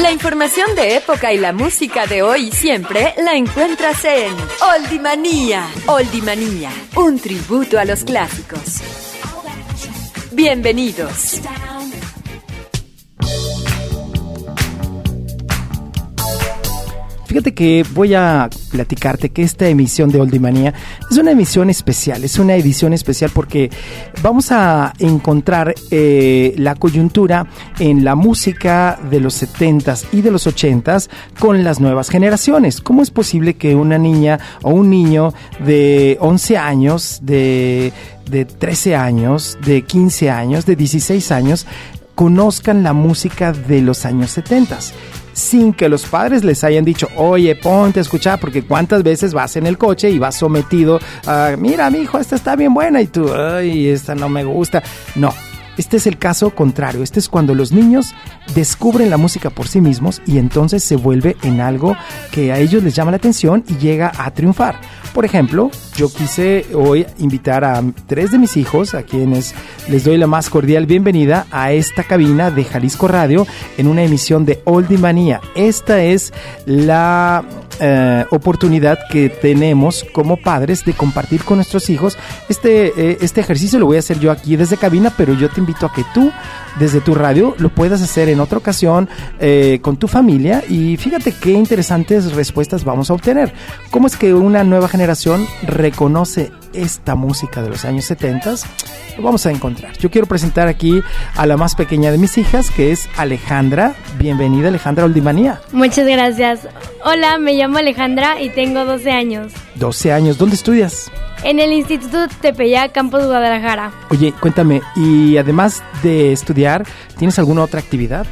La información de época y la música de hoy y siempre la encuentras en Oldimanía. Oldimanía, un tributo a los clásicos. Bienvenidos. Fíjate que voy a platicarte que esta emisión de Oldimanía es una emisión especial, es una edición especial porque vamos a encontrar eh, la coyuntura en la música de los 70s y de los 80s con las nuevas generaciones. ¿Cómo es posible que una niña o un niño de 11 años, de, de 13 años, de 15 años, de 16 años, conozcan la música de los años 70 sin que los padres les hayan dicho, oye, ponte a escuchar, porque cuántas veces vas en el coche y vas sometido a, mira, mi hijo, esta está bien buena y tú, ay, esta no me gusta. No, este es el caso contrario. Este es cuando los niños descubren la música por sí mismos y entonces se vuelve en algo que a ellos les llama la atención y llega a triunfar. Por ejemplo, yo quise hoy invitar a tres de mis hijos, a quienes les doy la más cordial bienvenida a esta cabina de Jalisco Radio en una emisión de Oldie Manía. Esta es la eh, oportunidad que tenemos como padres de compartir con nuestros hijos. Este, eh, este ejercicio lo voy a hacer yo aquí desde cabina, pero yo te invito a que tú desde tu radio lo puedas hacer en otra ocasión eh, con tu familia y fíjate qué interesantes respuestas vamos a obtener. ¿Cómo es que una nueva generación reconoce esta música de los años 70? Lo vamos a encontrar. Yo quiero presentar aquí a la más pequeña de mis hijas, que es Alejandra. Bienvenida Alejandra Oldimanía. Muchas gracias. Hola, me llamo Alejandra y tengo 12 años. 12 años. ¿Dónde estudias? En el Instituto Tepeyac, Campus Guadalajara. Oye, cuéntame, y además de estudiar, ¿tienes alguna otra actividad?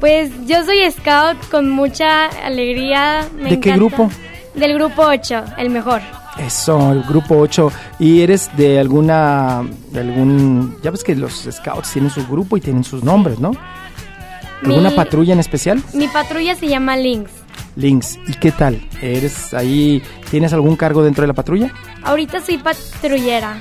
Pues yo soy scout con mucha alegría. Me ¿De qué grupo? Del grupo 8, el mejor. Eso, el grupo 8. ¿Y eres de alguna, de algún, ya ves que los scouts tienen su grupo y tienen sus nombres, ¿no? ¿Alguna Mi- patrulla en especial? Mi patrulla se llama Lynx. Links. ¿Y qué tal? ¿Eres ahí, tienes algún cargo dentro de la patrulla? Ahorita soy patrullera.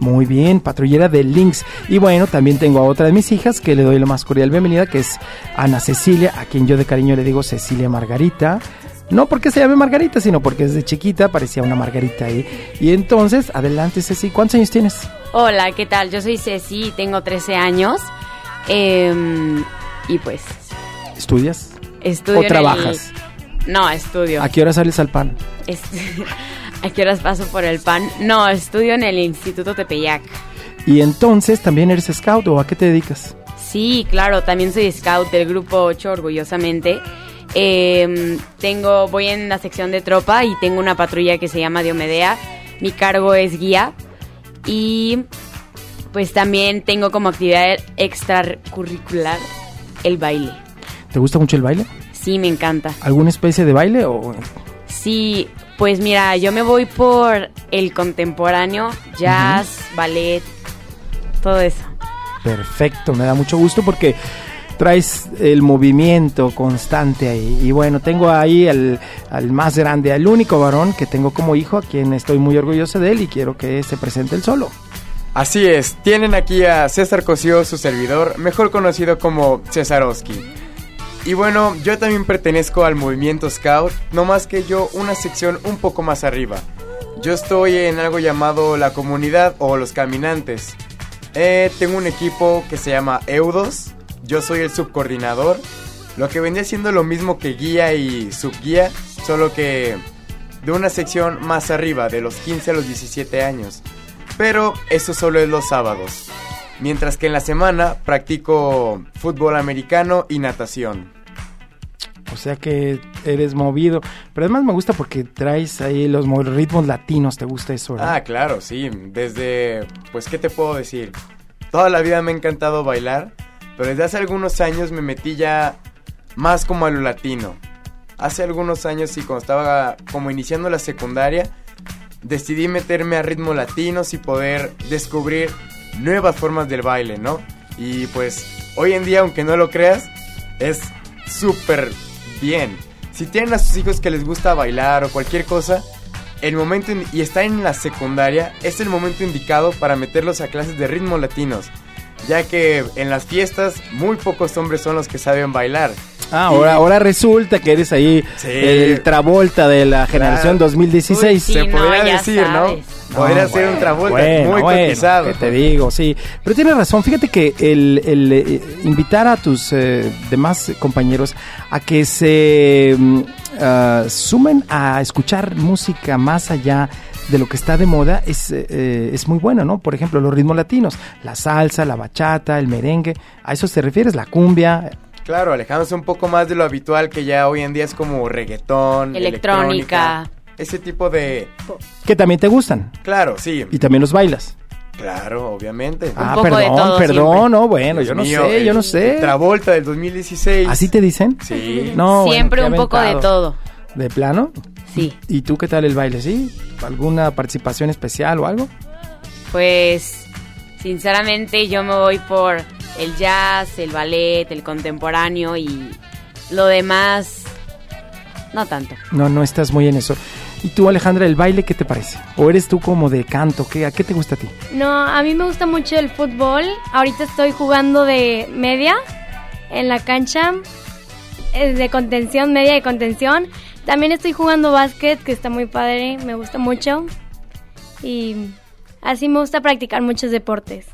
Muy bien, patrullera de Links. Y bueno, también tengo a otra de mis hijas que le doy la más cordial bienvenida, que es Ana Cecilia, a quien yo de cariño le digo Cecilia Margarita. No porque se llame Margarita, sino porque desde chiquita parecía una Margarita ahí. Y entonces, adelante Ceci, ¿cuántos años tienes? Hola, ¿qué tal? Yo soy Ceci, tengo 13 años. em, y pues, ¿Estudias? Estudio. ¿O trabajas? el- No, estudio. ¿A qué hora sales al pan? ¿A qué horas paso por el pan? No, estudio en el Instituto Tepeyac. Y entonces, ¿también eres scout o a qué te dedicas? Sí, claro, también soy scout del grupo 8, orgullosamente. Em, tengo, voy en la sección de tropa y tengo una patrulla que se llama Diomedea. Mi cargo es guía. Y pues también tengo como actividad extracurricular el baile. ¿Te gusta mucho el baile? Sí, me encanta. ¿Alguna especie de baile o Sí, pues mira, yo me voy por el contemporáneo, jazz, ballet, todo eso. Perfecto, me da mucho gusto porque traes el movimiento constante ahí. Y bueno, tengo ahí al, al más grande, al único varón que tengo como hijo, a quien estoy muy orgulloso de él y quiero que se presente él solo. Así es, tienen aquí a César Cosío, su servidor, mejor conocido como Cesarowski. Y bueno, yo también pertenezco al movimiento Scout, no más que yo una sección un poco más arriba. Yo estoy en algo llamado la comunidad o los caminantes. Eh, tengo un equipo que se llama Eudos, yo soy el subcoordinador, lo que vendría siendo lo mismo que guía y subguía, solo que de una sección más arriba, de los 15 a los 17 años. Pero eso solo es los sábados. Mientras que en la semana practico fútbol americano y natación. O sea que eres movido. Pero además me gusta porque traes ahí los mo- ritmos latinos, ¿te gusta eso? verdad? Ah, claro, sí. Desde, pues, ¿qué te puedo decir? Toda la vida me ha encantado bailar, pero desde hace algunos años me metí ya más como a lo latino. Hace algunos años y cuando estaba como iniciando la secundaria, decidí meterme a ritmos latinos y poder descubrir nuevas formas del baile, ¿no? Y pues hoy en día, aunque no lo creas, es súper bien. Si tienen a sus hijos que les gusta bailar o cualquier cosa, el momento y está en la secundaria, es el momento indicado para meterlos a clases de ritmos latinos, ya que en las fiestas muy pocos hombres son los que saben bailar. Ah, ahora, ahora resulta que eres ahí Sí. el Travolta de la generación Claro. 2016. Uy, Se no, podría decir, sabes. ¿no? Podría ser un Travolta muy cotizado. ¿qué te digo, sí. Pero tienes razón, fíjate que el, el, eh, invitar a tus eh, demás compañeros a que se ah, sumen a escuchar música más allá de lo que está de moda es, eh, eh, es muy bueno, ¿no? Por ejemplo, los ritmos latinos, la salsa, la bachata, el merengue, ¿a eso te refieres? La cumbia, Claro, alejándose un poco más de lo habitual que ya hoy en día es como reggaetón, Electrónica. Ese tipo de... que también te gustan Claro, sí. y también los bailas. Claro, obviamente. Ah, poco de perdón, todo perdón, siempre. no, bueno, Dios yo no mío, sé, el- yo no sé. Travolta del 2016. ¿Así te dicen? Sí. No, Siempre un poco de todo. ¿De plano? Sí. ¿Y tú qué tal el baile? ¿Sí? ¿Alguna participación especial o algo? Pues, sinceramente, yo me voy por el jazz, el ballet, el contemporáneo y lo demás, no tanto. No, no estás muy en eso. ¿Y tú, Alejandra, el baile qué te parece? ¿O eres tú como de canto? ¿Qué, ¿A qué te gusta a ti? No, a mí me gusta mucho el fútbol. Ahorita estoy jugando de media en la cancha eh, de contención, media de contención. También estoy jugando básquet, que está muy padre, me gusta mucho. Y así me gusta practicar muchos deportes.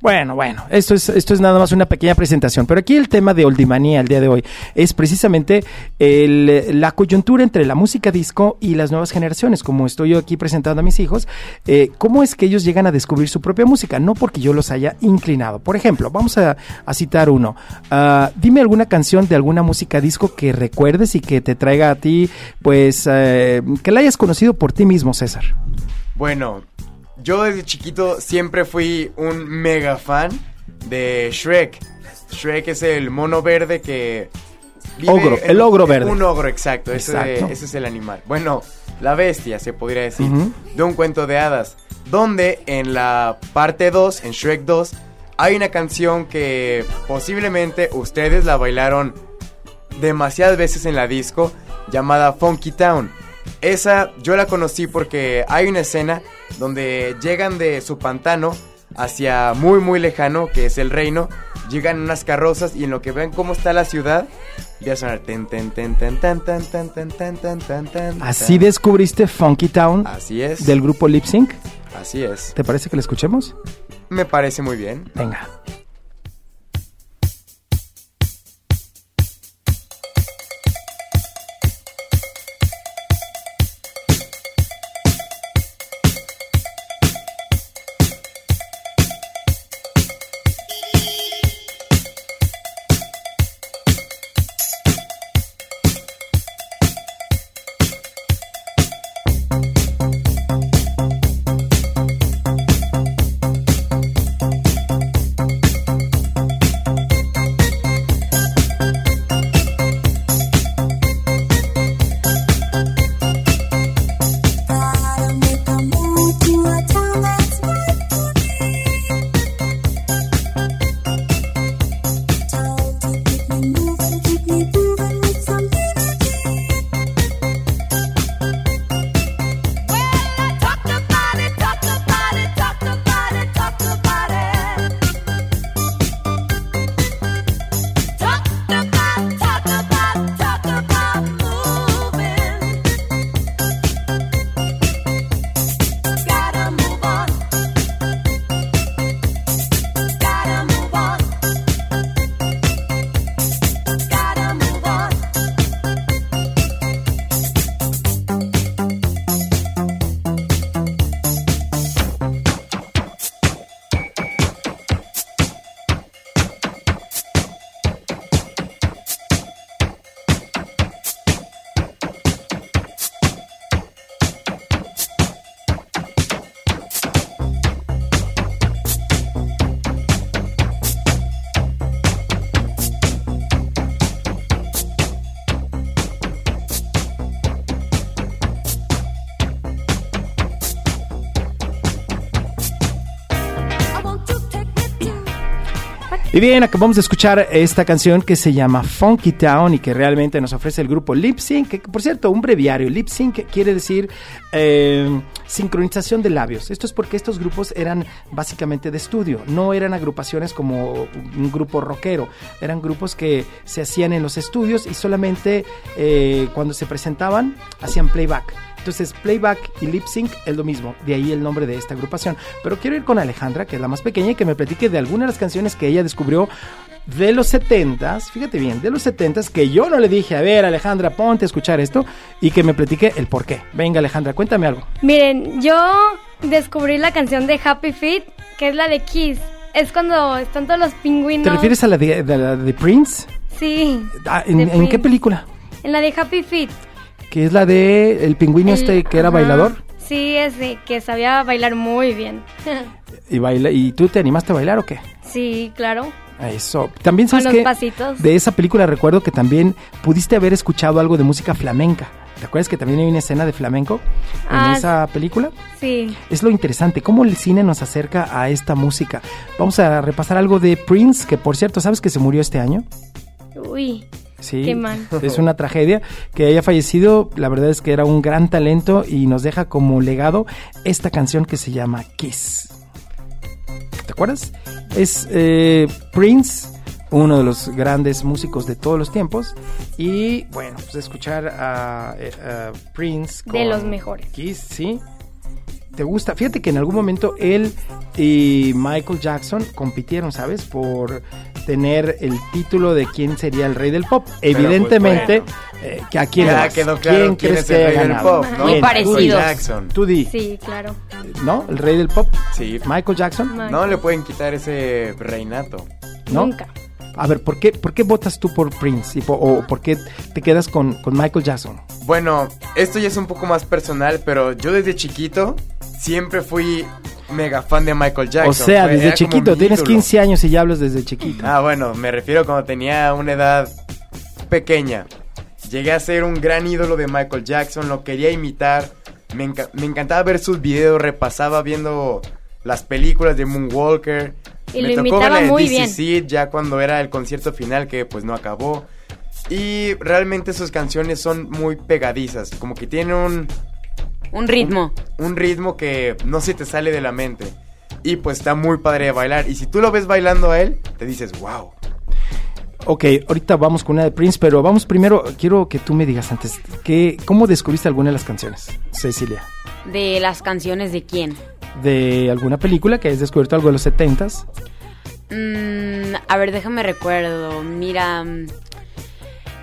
Bueno, bueno, esto es, esto es nada más una pequeña presentación, pero aquí el tema de Oldimanía el día de hoy es precisamente el- la coyuntura entre la música disco y las nuevas generaciones, como estoy yo aquí presentando a mis hijos, eh, cómo es que ellos llegan a descubrir su propia música, no porque yo los haya inclinado. Por ejemplo, vamos a, a citar uno, Ah, dime alguna canción de alguna música disco que recuerdes y que te traiga a ti, pues, eh, que la hayas conocido por ti mismo, César. Bueno, yo desde chiquito siempre fui un mega fan de Shrek. Shrek es el mono verde que... Ogro, en- el ogro verde. Un ogro, exacto. Exacto. ese es el animal. Bueno, la bestia, se podría decir. De un cuento de hadas. Donde en la parte 2, en Shrek 2, hay una canción que posiblemente ustedes la bailaron demasiadas veces en la disco llamada Funky Town. Esa yo la conocí porque hay una escena donde llegan de su pantano hacia muy muy lejano, que es el reino, llegan unas carrozas y en lo que ven cómo está la ciudad, ya sonar ten ten ten ten ten ten ten ten ten ten ten ten. Así descubriste Funky Town Así es. del grupo Lip Sync. Así es. ¿Te parece que la escuchemos? Me parece muy bien. Venga. Y bien, acabamos de escuchar esta canción que se llama Funky Town y que realmente nos ofrece el grupo Lip Sync, que por cierto, un breviario. Lip Sync quiere decir eh, sincronización de labios. Esto es porque estos grupos eran básicamente de estudio, no eran agrupaciones como un grupo rockero, eran grupos que se hacían en los estudios y solamente eh, cuando se presentaban hacían playback. Entonces, playback y lip sync es lo mismo, de ahí el nombre de esta agrupación. Pero quiero ir con Alejandra, que es la más pequeña, y que me platique de algunas de las canciones que ella descubrió de los 70s, fíjate bien, de los 70s, que yo no le dije, a ver Alejandra, ponte a escuchar esto, y que me platique el por qué. Venga Alejandra, cuéntame algo. Miren, yo descubrí la canción de Happy Feet, que es la de Kiss. Es cuando están todos los pingüinos. ¿Te refieres a la de, de, de Prince? Sí. Ah, ¿en, ¿En qué película? En la de Happy Feet que es la de el pingüino este que era bailador. Sí, ese que sabía bailar muy bien. ¿Y baila y tú te animaste a bailar o qué? Sí, claro. Eso. También sabes que pasitos. de esa película recuerdo que también pudiste haber escuchado algo de música flamenca. ¿Te acuerdas que también hay una escena de flamenco en Ah, esa película? Sí. Es lo interesante, cómo el cine nos acerca a esta música. Vamos a repasar algo de Prince, que por cierto, ¿sabes que se murió este año? Uy. Sí, Qué mal. es una tragedia que haya fallecido. La verdad es que era un gran talento y nos deja como legado esta canción que se llama Kiss. ¿Te acuerdas? Es eh, Prince, uno de los grandes músicos de todos los tiempos. Y bueno, pues escuchar a, eh, a Prince. De los mejores. Kiss, sí. ¿Te gusta? Fíjate que en algún momento él y Michael Jackson compitieron, ¿sabes? Por tener el título de quién sería el rey del pop. Evidentemente, pues, eh, que a quién Ya quedó claro ¿Quién quién crees es el rey del pop, ¿no? Muy parecidos. Jackson. Tú di, Sí, claro. ¿no? El rey del pop. Sí. Michael Jackson, Michael. No le pueden quitar ese reinato. ¿no? Nunca. A ver, ¿por qué, ¿por qué votas tú por Prince? Y ¿O por qué te quedas con, con Michael Jackson? Bueno, esto ya es un poco más personal, pero yo desde chiquito siempre fui mega fan de Michael Jackson. o sea, Fue- desde chiquito, tienes ídolo. 15 años y ya hablas desde chiquito. Ah, bueno, me refiero cuando tenía una edad pequeña. Llegué a ser un gran ídolo de Michael Jackson, lo quería imitar. Me, enca- me encantaba ver sus videos, repasaba viendo las películas de Moonwalker. Y me lo tocó imitaba ver la de muy This bien. Ya cuando era el concierto final que pues no acabó. Y realmente sus canciones son muy pegadizas, como que tienen un, Un ritmo. un ritmo que no se te sale de la mente. Y pues está muy padre de bailar. Y si tú lo ves bailando a él, te dices, wow. Ok, ahorita vamos con una de Prince, pero vamos primero, quiero que tú me digas antes, que, ¿cómo descubriste alguna de las canciones, Cecilia? De las canciones de quién. ¿De alguna película que hayas descubierto algo de los 70s? Mm, a ver, déjame recuerdo. Mira,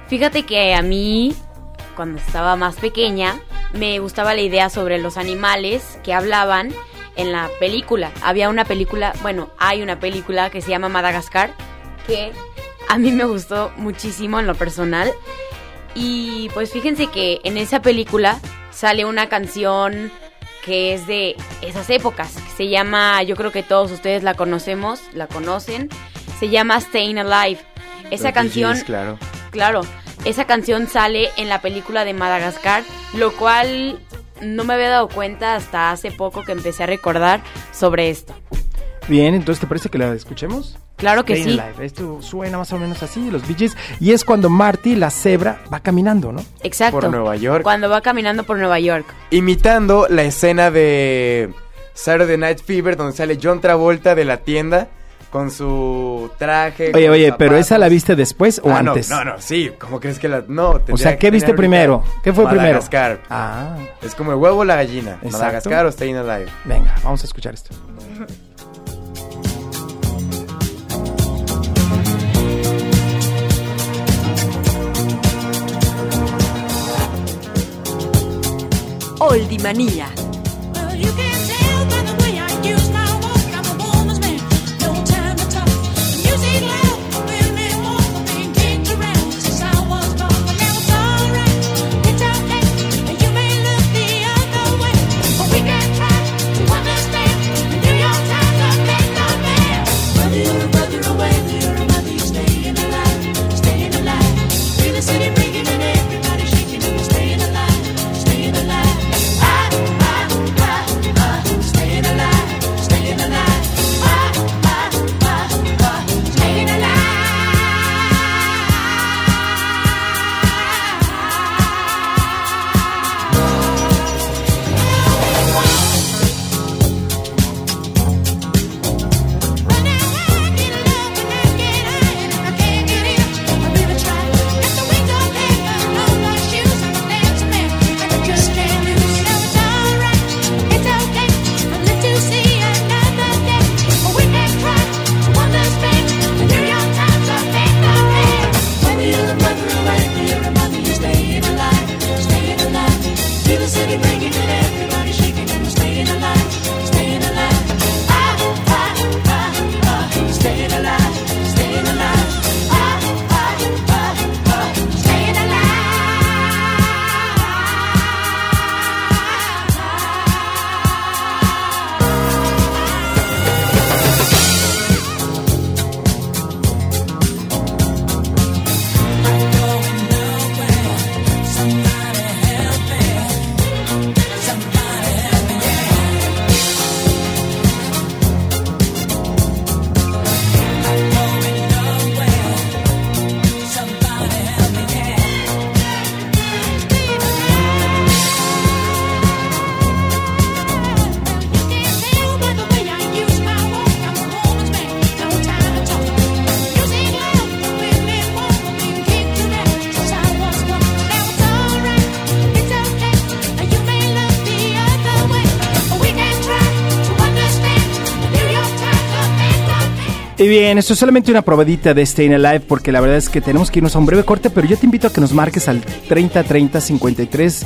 fíjate que a mí, cuando estaba más pequeña, me gustaba la idea sobre los animales que hablaban en la película. Había una película, bueno, hay una película que se llama Madagascar, que a mí me gustó muchísimo en lo personal. Y pues fíjense que en esa película sale una canción que es de esas épocas, que se llama, yo creo que todos ustedes la conocemos, la conocen, se llama Staying Alive. Esa canción, claro. claro, esa canción sale en la película de Madagascar, lo cual no me había dado cuenta hasta hace poco que empecé a recordar sobre esto. Bien, entonces, ¿te parece que la escuchemos? Claro que Staying sí. Alive. Esto suena más o menos así, los Bee Gees, y es cuando Marty, la cebra, va caminando, ¿no? Exacto. Por Nueva York. Cuando va caminando por Nueva York. Imitando la escena de Saturday Night Fever, donde sale John Travolta de la tienda con su traje. Oye, oye, pero. ¿esa la viste después o Ah, no, antes? No, no, sí. ¿Cómo crees que la.? No, O sea, que ¿qué viste primero? ¿Qué fue primero? Madagascar. Ah, Es como el huevo o la gallina. Exacto. Madagascar o Staying Alive. venga, vamos a escuchar esto. Oldie bien, esto es solamente una probadita de Staying Alive porque la verdad es que tenemos que irnos a un breve corte, pero yo te invito a que nos marques al 30 30 53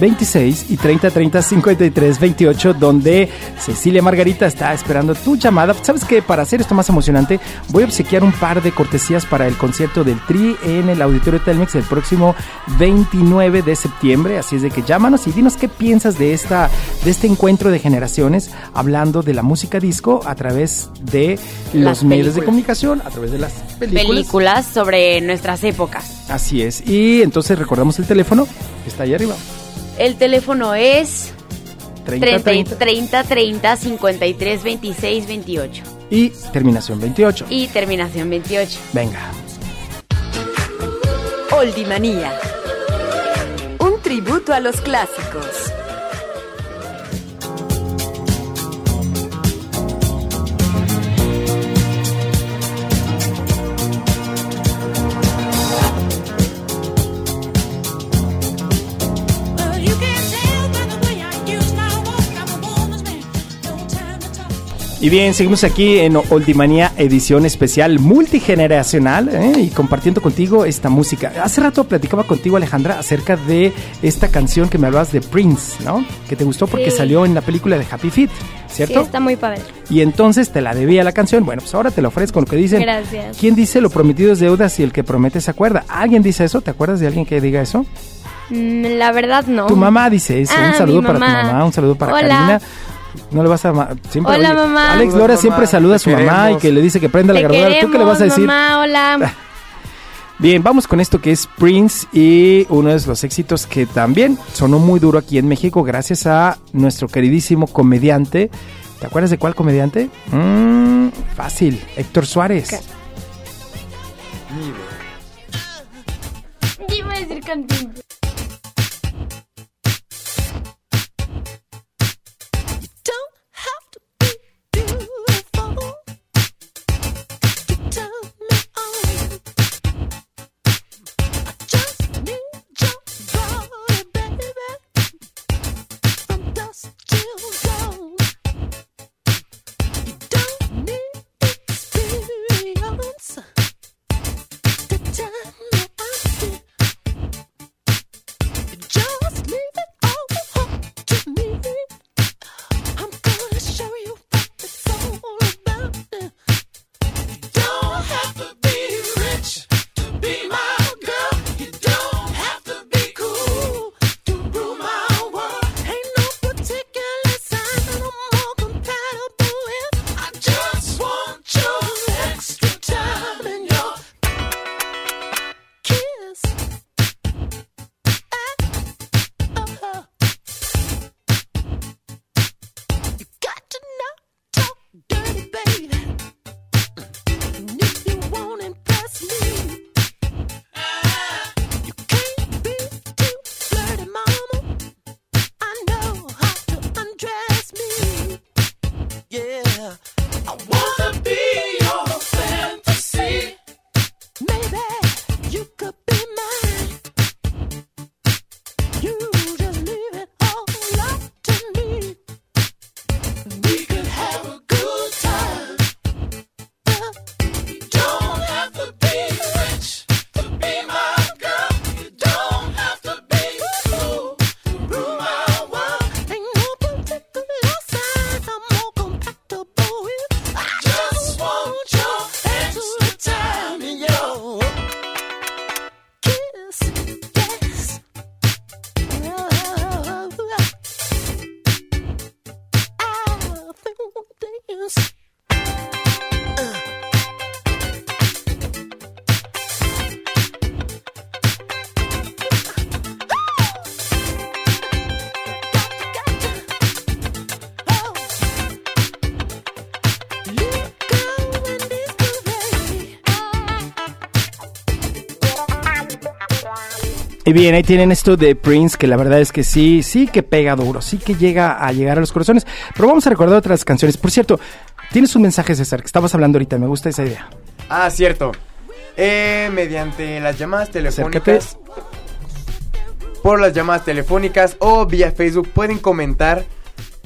26 y 30 30 53 28 donde Cecilia Margarita está esperando tu llamada. ¿Sabes qué? Para hacer esto más emocionante voy a obsequiar un par de cortesías para el concierto del Tri en el Auditorio Telmex el próximo 29 de septiembre. Así es de que llámanos y dinos qué piensas de, esta, de este encuentro de generaciones hablando de la música disco a través de los Las medios de comunicación, a través de las películas. Películas sobre nuestras épocas. Así es. Y entonces recordamos el teléfono que está ahí arriba. El teléfono es 30 30 30 30 30 53 26 28 y terminación 28. y terminación 28. Venga. Oldimanía. Un tributo a los clásicos. Y bien, seguimos aquí en Oldimanía edición especial multigeneracional ¿eh? y compartiendo contigo esta música. Hace rato platicaba contigo Alejandra acerca de esta canción que me hablabas de Prince, ¿no? Que te gustó porque Sí. salió en la película de Happy Feet, Sí, ¿cierto? está muy padre. Y entonces te la debía la canción. Bueno, pues ahora te la ofrezco lo que dicen. Gracias. ¿Quién dice lo prometido es deuda si el que promete se acuerda? ¿Alguien dice eso? ¿Te acuerdas de alguien que diga eso? Mm, La verdad no. Tu mamá dice eso. Ah, un saludo mi para tu mamá. mamá, un saludo para Hola. Karina. No le vas a siempre Hola, oye, mamá. Alex Lora mamá. siempre saluda a su mamá y que le dice que prenda la grabadora. ¿Tú qué le vas a decir? Mamá, hola. Bien, vamos con esto que es Prince y uno de los éxitos que también sonó muy duro aquí en México gracias a nuestro queridísimo comediante. ¿Te acuerdas de cuál comediante? Mm, fácil, Héctor Suárez. ¿Qué? Yo iba a decir Cantinflas. Bien, ahí tienen esto de Prince, que la verdad es que sí, sí que pega duro, sí que llega a llegar a los corazones. Pero vamos a recordar otras canciones. Por cierto, tienes un mensaje, César, que estabas hablando ahorita, me gusta esa idea. Ah, cierto. Eh, mediante las llamadas telefónicas. Por las llamadas telefónicas o vía Facebook pueden comentar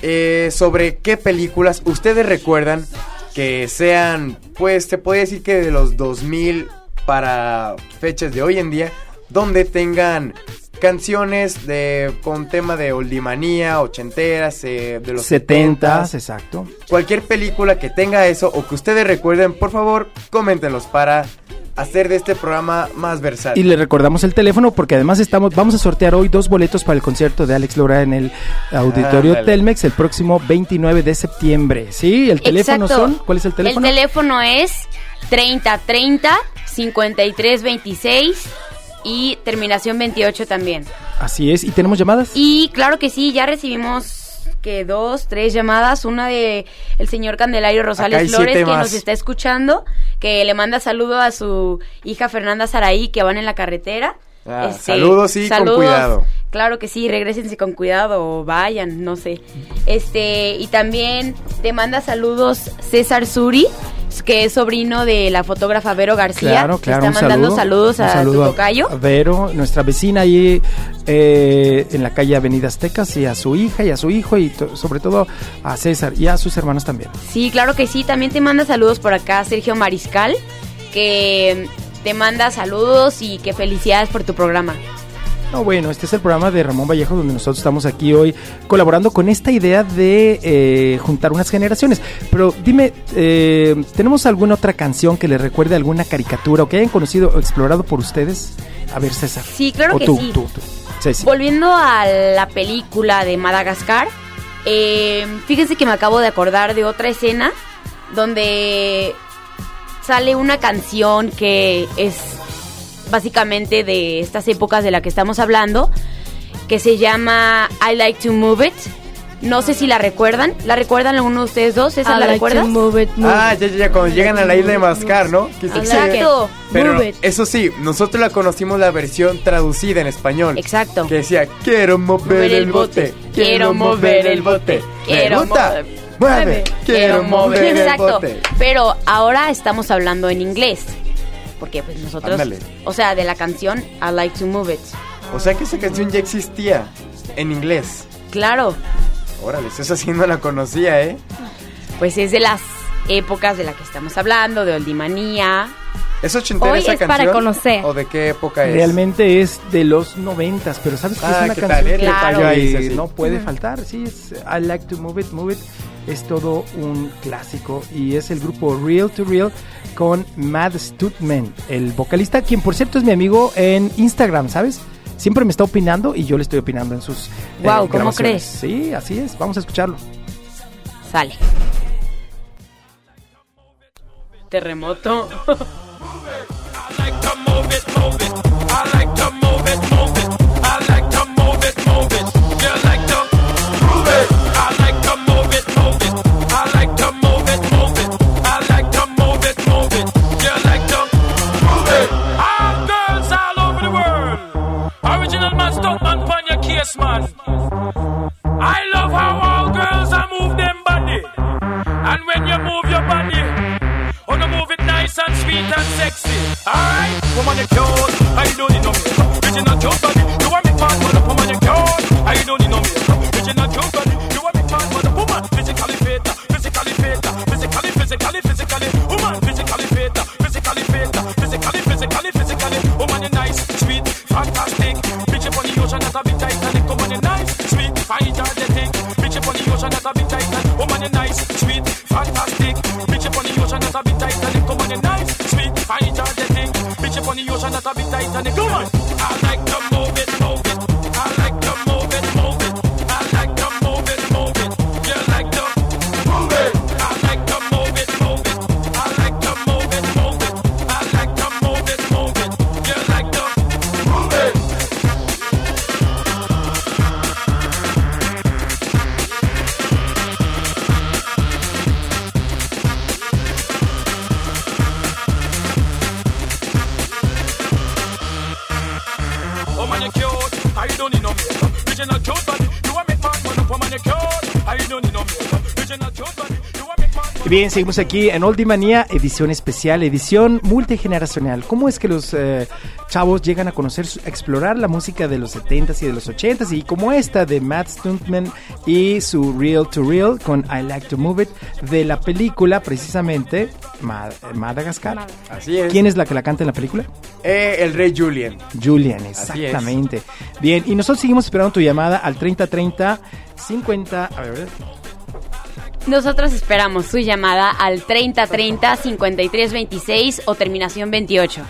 eh, sobre qué películas ustedes recuerdan que sean, pues se puede decir que de los 2000 para fechas de hoy en día, donde tengan canciones de con tema de oldimanía, ochenteras, eh, de los 70, 70s, exacto. cualquier película que tenga eso o que ustedes recuerden, por favor, coméntenlos para hacer de este programa más versátil. Y le recordamos el teléfono porque además estamos vamos a sortear hoy dos boletos para el concierto de Alex Lora en el Auditorio. Telmex el próximo 29 de septiembre. Sí, el teléfono Exacto. son, ¿cuál es el teléfono? El teléfono es 3030 5326 y terminación 28 también. Así es, ¿y tenemos llamadas? Y claro que sí, ya recibimos que dos, tres llamadas, una de el señor Candelario Rosales Flores que más. nos está escuchando, que le manda saludo a su hija Fernanda Saraí que van en la carretera. Ah, saludos y con cuidado. Claro que sí, regresense con cuidado o vayan, no sé. Este, y también te manda saludos César Suri, que es sobrino de la fotógrafa Vero García. Claro, que claro. Está un mandando saludo, saludos a saludo su tocayo. a Vero, nuestra vecina ahí eh, en la calle Avenida Aztecas, y a su hija y a su hijo, y to- sobre todo a César y a sus hermanos también. Sí, claro que sí. También te manda saludos por acá Sergio Mariscal, que te manda saludos y que felicidades por tu programa. No, bueno, este es el programa de Ramón Vallejo donde nosotros estamos aquí hoy colaborando con esta idea de eh, juntar unas generaciones. Pero dime, eh, ¿tenemos alguna otra canción que les recuerde alguna caricatura o que hayan conocido o explorado por ustedes? A ver, César. Sí, claro O que tú, sí. tú, tú. Ceci. Volviendo a la película de Madagascar, eh, fíjense que me acabo de acordar de otra escena donde sale una canción que es básicamente de estas épocas de la que estamos hablando, que se llama I Like to Move It. No sé si la recuerdan. ¿La recuerdan alguno de ustedes dos? ¿Esa I la like recuerdas? to move it, move Ah, ya, ya, ya, cuando llegan a la isla de Mascar, ¿no? Exacto. Pero Move it. eso sí, nosotros la conocimos la versión traducida en español. Exacto. Que decía, quiero mover el bote, quiero mover el bote. quiero Me gusta, mover- mueve, quiero mover el Exacto. bote. Pero ahora estamos hablando en inglés. Porque pues nosotros, Ándale. o sea, de la canción I Like to Move It. O sea que esa canción ya existía en inglés. Claro, Órale, esa sí no la conocía, ¿eh? pues es de las épocas de la que estamos hablando, de Oldimanía. ¿Es ochentera Hoy esa es para canción? conocer. ¿O de qué época es? Realmente es de los noventas, pero sabes que Ah, es una ¿qué canción tal, eh? que fallo ahí, no puede faltar. Sí, es I Like to Move It, Move It. Es todo un clásico y es el grupo Real to Real con Mad Studman, el vocalista, quien por cierto es mi amigo en Instagram, ¿sabes? Siempre me está opinando y yo le estoy opinando en sus. eh, Guau, ¿cómo crees? Sí, así es. Vamos a escucharlo. Sale. Terremoto. your man. I love how all girls are move them body. And when you move your body, Oh, no, move it nice and sweet and sexy. Alright, woman, you cute. I don't need no body. You want me fat, that a bit tight on the come on. Bien, seguimos aquí en Oldie Manía, edición especial, edición multigeneracional. ¿Cómo es que los eh, chavos llegan a conocer, a explorar la música de los 70s y de los 80s? Y como esta de Matt Stuntman y su Real to Real con I Like to Move It de la película precisamente Ma- Madagascar. Así es. ¿Quién es la que la canta en la película? Eh, el rey Julian. Julian, exactamente. Bien, y nosotros seguimos esperando tu llamada al 3030 50. A ver, a ver. Nosotros esperamos su llamada al 3030 5326 o terminación 28.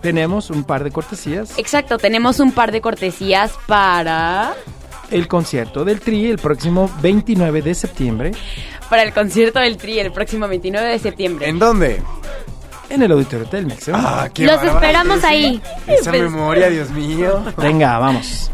Tenemos un par de cortesías. Exacto, tenemos un par de cortesías para El concierto del Tri el próximo 29 de septiembre para el concierto del Tri el próximo 29 de septiembre. ¿En dónde? en el Auditorio Telmex. ¿eh? Ah, qué Los esperamos ahí. Esa memoria, Dios mío. Venga, vamos.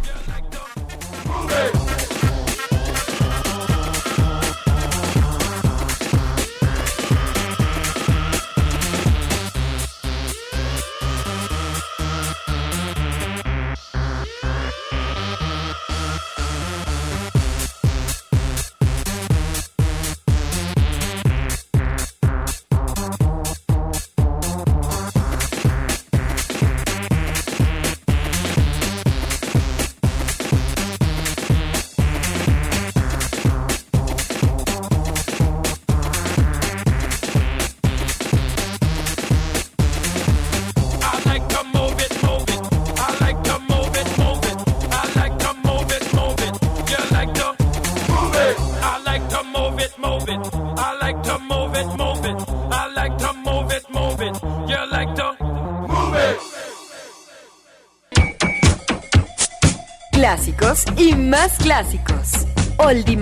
Clásicos y más clásicos. Oldie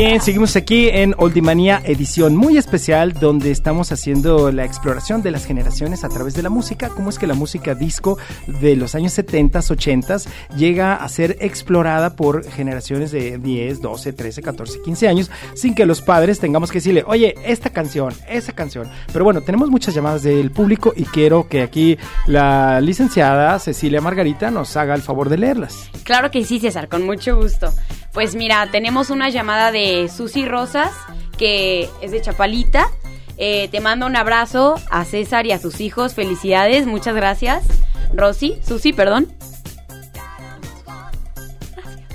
bien, seguimos aquí en Oldimania edición muy especial donde estamos haciendo la exploración de las generaciones a través de la música, cómo es que la música disco de los años 70, 80 llega a ser explorada por generaciones de 10, 12, 13, 14, 15 años sin que los padres tengamos que decirle, oye, esta canción, esa canción. Pero bueno, tenemos muchas llamadas del público y quiero que aquí la licenciada Cecilia Margarita nos haga el favor de leerlas. Claro que sí, César, con mucho gusto. Pues mira, tenemos una llamada de Susi Rosas, que es de Chapalita. Eh, te mando un abrazo a César y a sus hijos. Felicidades, muchas gracias. Rosy, Susi, perdón.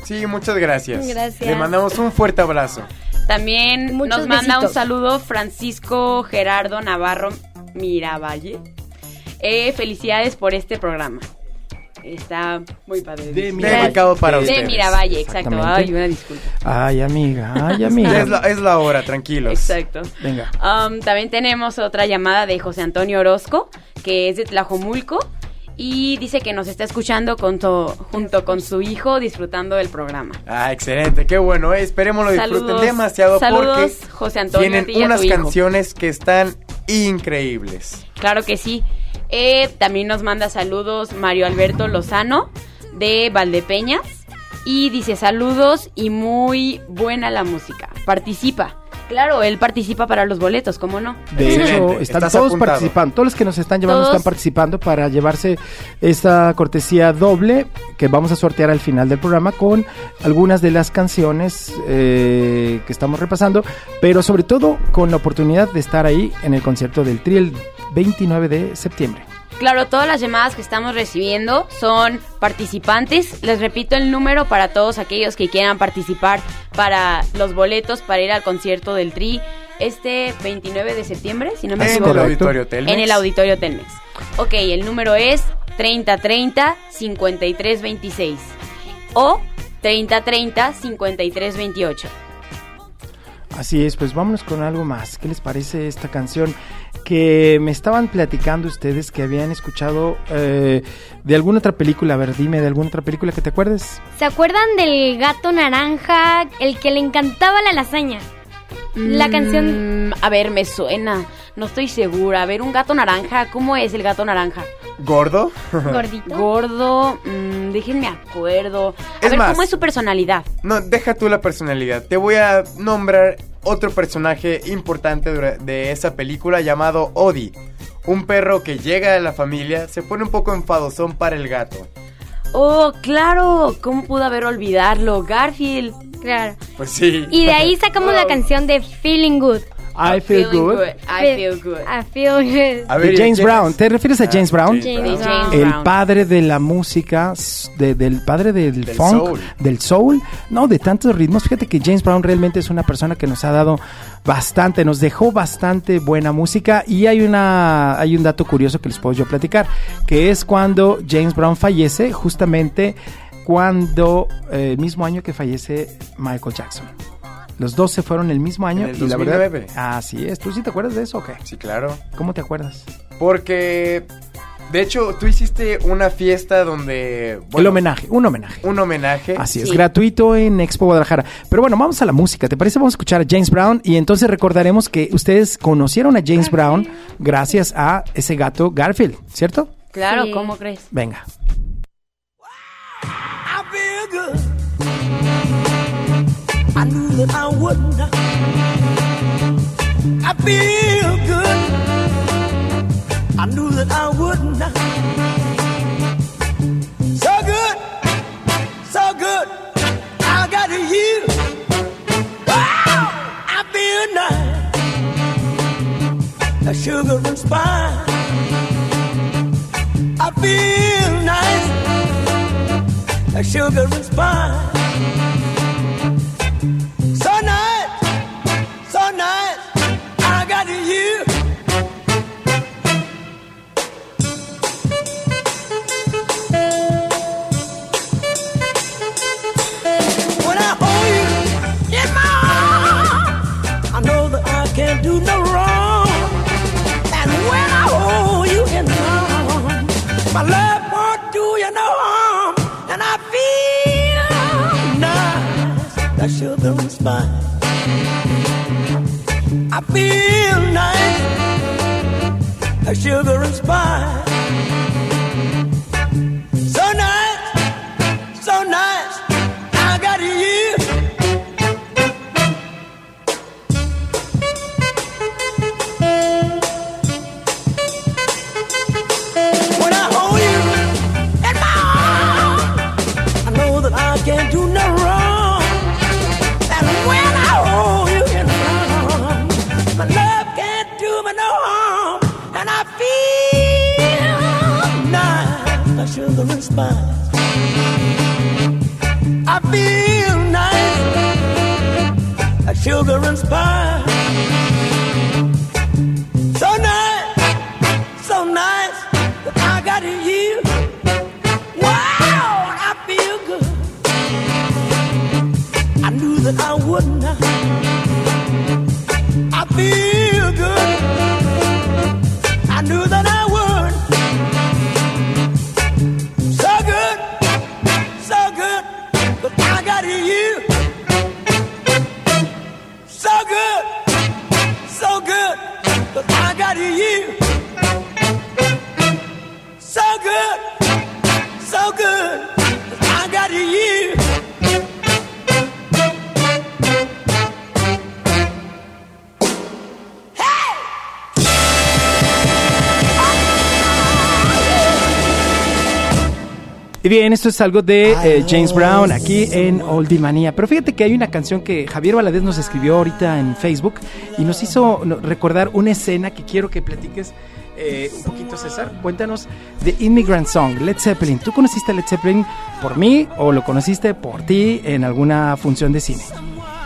Sí, muchas gracias. Gracias. Le mandamos un fuerte abrazo. También Muchos nos manda un saludo Francisco Gerardo Navarro Miravalle. Eh, felicidades por este programa. Está muy padre. De Dedicado para De ustedes. Miravalle, exacto. Exactamente. Ay, una disculpa. Ay, amiga, ay, amiga. Es la, es la hora, tranquilos. Exacto. Venga. Um, también tenemos otra llamada de José Antonio Orozco, que es de Tlajomulco. Y dice que nos está escuchando con su- junto con su hijo disfrutando del programa. Ah, excelente, qué bueno. eh. Esperemos lo disfruten Saludos. demasiado Saludos, porque José Antonio, a tienen ti y a tu unas hijo. canciones que están increíbles. Claro que sí. Eh, también nos manda saludos Mario Alberto Lozano de Valdepeñas. Y dice saludos y muy buena la música. Participa. Claro, él participa para los boletos, ¿cómo no? De Excelente, hecho, están estás todos apuntado. participando. Todos los que nos están llevando Todos. están participando para llevarse esta cortesía doble que vamos a sortear al final del programa con algunas de las canciones eh, que estamos repasando, pero sobre todo con la oportunidad de estar ahí en el concierto del Tri el 29 de septiembre. Claro, todas las llamadas que estamos recibiendo son participantes. Les repito el número para todos aquellos que quieran participar para los boletos para ir al concierto del Tri este 29 de septiembre, si no me En Es el equivoco. auditorio Telmex. En el auditorio Telmex. Ok, el número es 3030 5326 o 3030 5328. Así es, pues vámonos con algo más. ¿Qué les parece esta canción? Que me estaban platicando ustedes que habían escuchado eh, de alguna otra película. A ver, dime de alguna otra película que te acuerdes. ¿Se acuerdan del gato naranja, el que le encantaba la lasaña? La canción... Mm, a ver, me suena. No estoy segura. A ver, un gato naranja. ¿Cómo es el gato naranja? ¿Gordo? Gordito. Gordo. mm, déjenme acuerdo. A Es ver, más- ¿cómo es su personalidad? No, deja tú la personalidad. Te voy a nombrar otro personaje importante de esa película llamado Odie. Un perro que llega a la familia, se pone un poco enfadosón para el gato. Oh, claro. ¿Cómo pude haber olvidarlo? Garfield. Claro. Pues sí. Y de ahí sacamos la canción de Feeling Good. I feel good. I feel good. I feel good. A De ver, James ¿quién Brown. ¿Te refieres a James Brown? James Brown. James El padre de la música, de- del padre del, Del funk, soul. del soul, no, de tantos ritmos. Fíjate que James Brown realmente es una persona que nos ha dado bastante, nos dejó bastante buena música y hay una, hay un dato curioso que les puedo yo platicar, que es cuando James Brown fallece, justamente cuando eh, el mismo año que fallece Michael Jackson. Los dos se fueron el mismo año En el y la verdad, 2009. así es. ¿Tú sí te acuerdas de eso o qué? Sí, claro. ¿Cómo te acuerdas? Porque, de hecho, tú hiciste una fiesta donde... el bueno, homenaje, un homenaje. Un homenaje. Así es, Sí. gratuito en Expo Guadalajara. Pero bueno, vamos a la música. ¿Te parece? Vamos a escuchar a James Brown y entonces recordaremos que ustedes conocieron a James Brown gracias a ese gato Garfield, ¿cierto? Claro, Sí. ¿cómo crees? Venga. I feel good. I knew that I wouldn't. I feel good. I knew that I wouldn't. So good, so good. I got you. Wow, I feel nice. A sugar and spice. I feel nice like sugar and spice. Nice, like sugar and spice. I feel nice, like sugar and spice. Bien, esto es algo de eh, James Brown aquí en Oldie Manía. Pero fíjate que hay una canción que Javier Valadez nos escribió ahorita en Facebook y nos hizo recordar una escena que quiero que platiques eh, un poquito, César. Cuéntanos de Immigrant Song, Led Zeppelin. ¿Tú conociste a Led Zeppelin por mí o lo conociste por ti en alguna función de cine?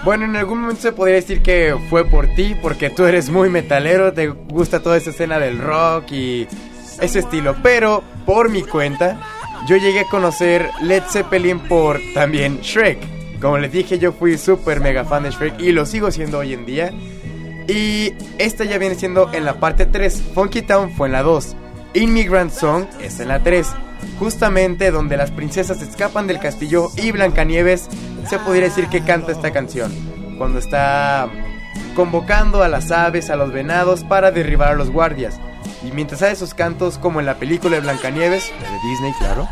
Bueno, en algún momento se podría decir que fue por ti, porque tú eres muy metalero, te gusta toda esa escena del rock y ese estilo. Pero por mi cuenta, yo llegué a conocer Led Zeppelin por también Shrek. Como les dije, yo fui súper mega fan de Shrek y lo sigo siendo hoy en día. Y esta ya viene siendo en la parte 3. Funky Town fue en la 2. Immigrant Song es en la 3. Justamente donde las princesas escapan del castillo y Blancanieves se podría decir que canta esta canción. Cuando está convocando a las aves, a los venados para derribar a los guardias. Y mientras hace sus cantos, como en la película de Blancanieves, la de Disney, claro,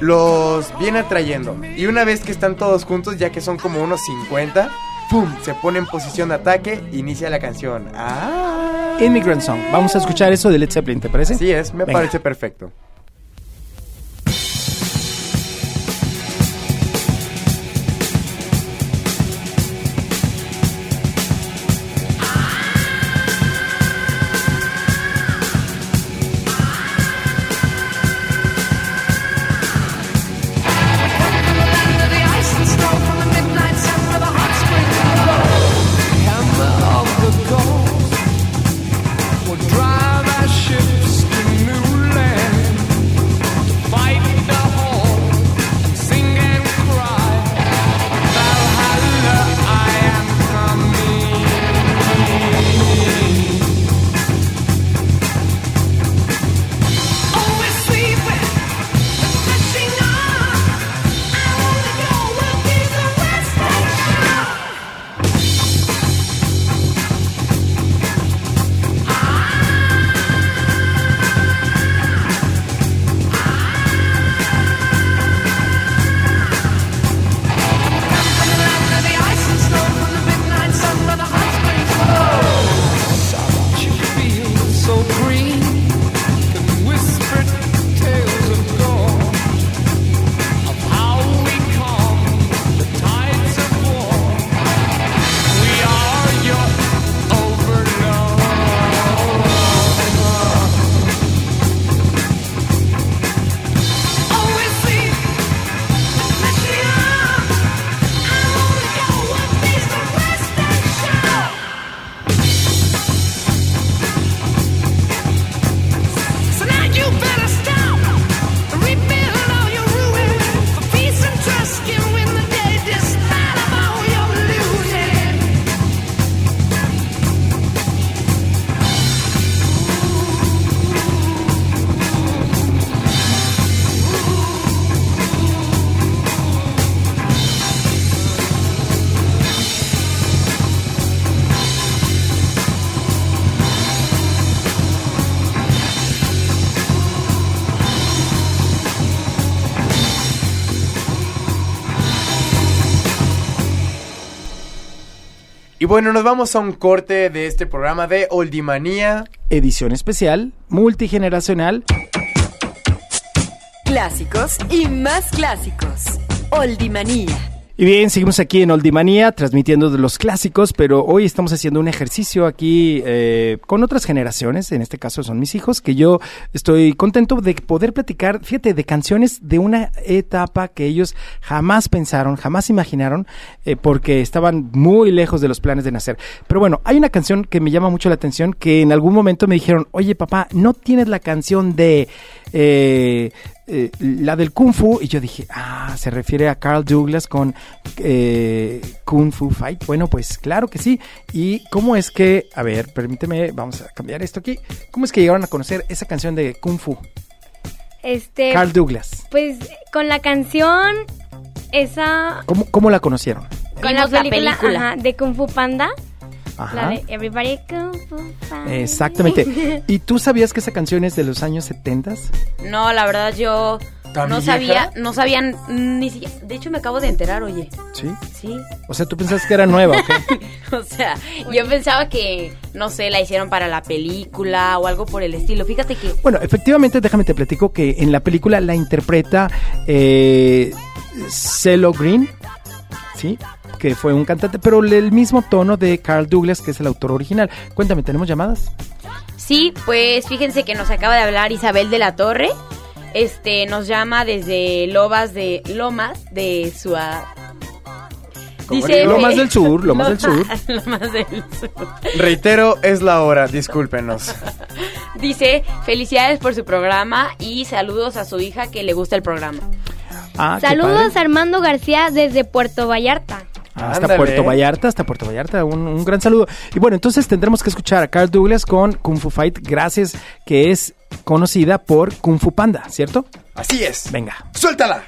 los viene atrayendo. Y una vez que están todos juntos, ya que son como unos 50, ¡pum! Se pone en posición de ataque, inicia la canción. ¡Ah! Immigrant Song. Vamos a escuchar eso de Led Zeppelin, ¿te parece? Así es, me Venga. parece perfecto. Bueno, nos vamos a un corte de este programa de Oldimanía. Edición especial, multigeneracional. Clásicos y más clásicos. Oldimanía. Y bien, seguimos aquí en Oldimanía transmitiendo de los clásicos, pero hoy estamos haciendo un ejercicio aquí eh, con otras generaciones, en este caso son mis hijos, que yo estoy contento de poder platicar, fíjate, de canciones de una etapa que ellos jamás pensaron, jamás imaginaron, eh, porque estaban muy lejos de los planes de nacer. Pero bueno, hay una canción que me llama mucho la atención, que en algún momento me dijeron, oye papá, ¿no tienes la canción de... eh, eh, la del Kung Fu, y yo dije, ah, se refiere a Carl Douglas con eh, Kung Fu Fight. Bueno, pues claro que sí. ¿Y cómo es que, a ver, permíteme, vamos a cambiar esto aquí. ¿Cómo es que llegaron a conocer esa canción de Kung Fu? Este, Carl Douglas. pues con la canción esa ¿Cómo, cómo la conocieron? con la película, película. ajá, de Kung Fu Panda, la Ajá. de Everybody Kung Fu. Exactamente. ¿Y tú sabías que esa canción es de los años 70? No, la verdad yo ¿Tan no vieja? sabía, no sabían ni siquiera. De hecho, me acabo de enterar, oye. Sí. Sí. O sea, tú pensabas que era nueva, ¿ok? O sea, yo pensaba que, no sé, la hicieron para la película o algo por el estilo. Fíjate que Bueno, efectivamente, déjame te platico que en la película la interpreta eh, Celo Green, ¿sí? Que fue un cantante, pero el mismo tono de Carl Douglas, que es el autor original. Cuéntame, ¿tenemos llamadas? Sí, pues fíjense que nos acaba de hablar Isabel de la Torre. Este nos llama desde Lobas de Lomas de. ¿Cómo Dice del Sur, Lomas del Sur. Lomas del Sur. Reitero, es la hora, discúlpenos. Dice, felicidades por su programa y saludos a su hija que le gusta el programa. Ah, Saludos Armando García desde Puerto Vallarta. Hasta Ándale. Puerto Vallarta, hasta Puerto Vallarta, un, un gran saludo. Y bueno, entonces tendremos que escuchar a Carl Douglas con Kung Fu Fight, gracias que es conocida por Kung Fu Panda, ¿cierto? Así es. Venga. ¡Suéltala!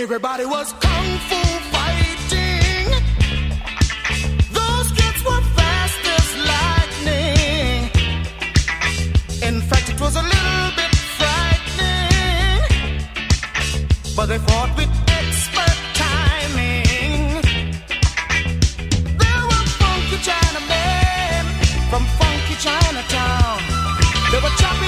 Everybody was kung fu fighting. Those kids were fast as lightning. In fact, it was a little bit frightening. But they fought with expert timing. There were funky Chinamen from funky Chinatown. They were chopping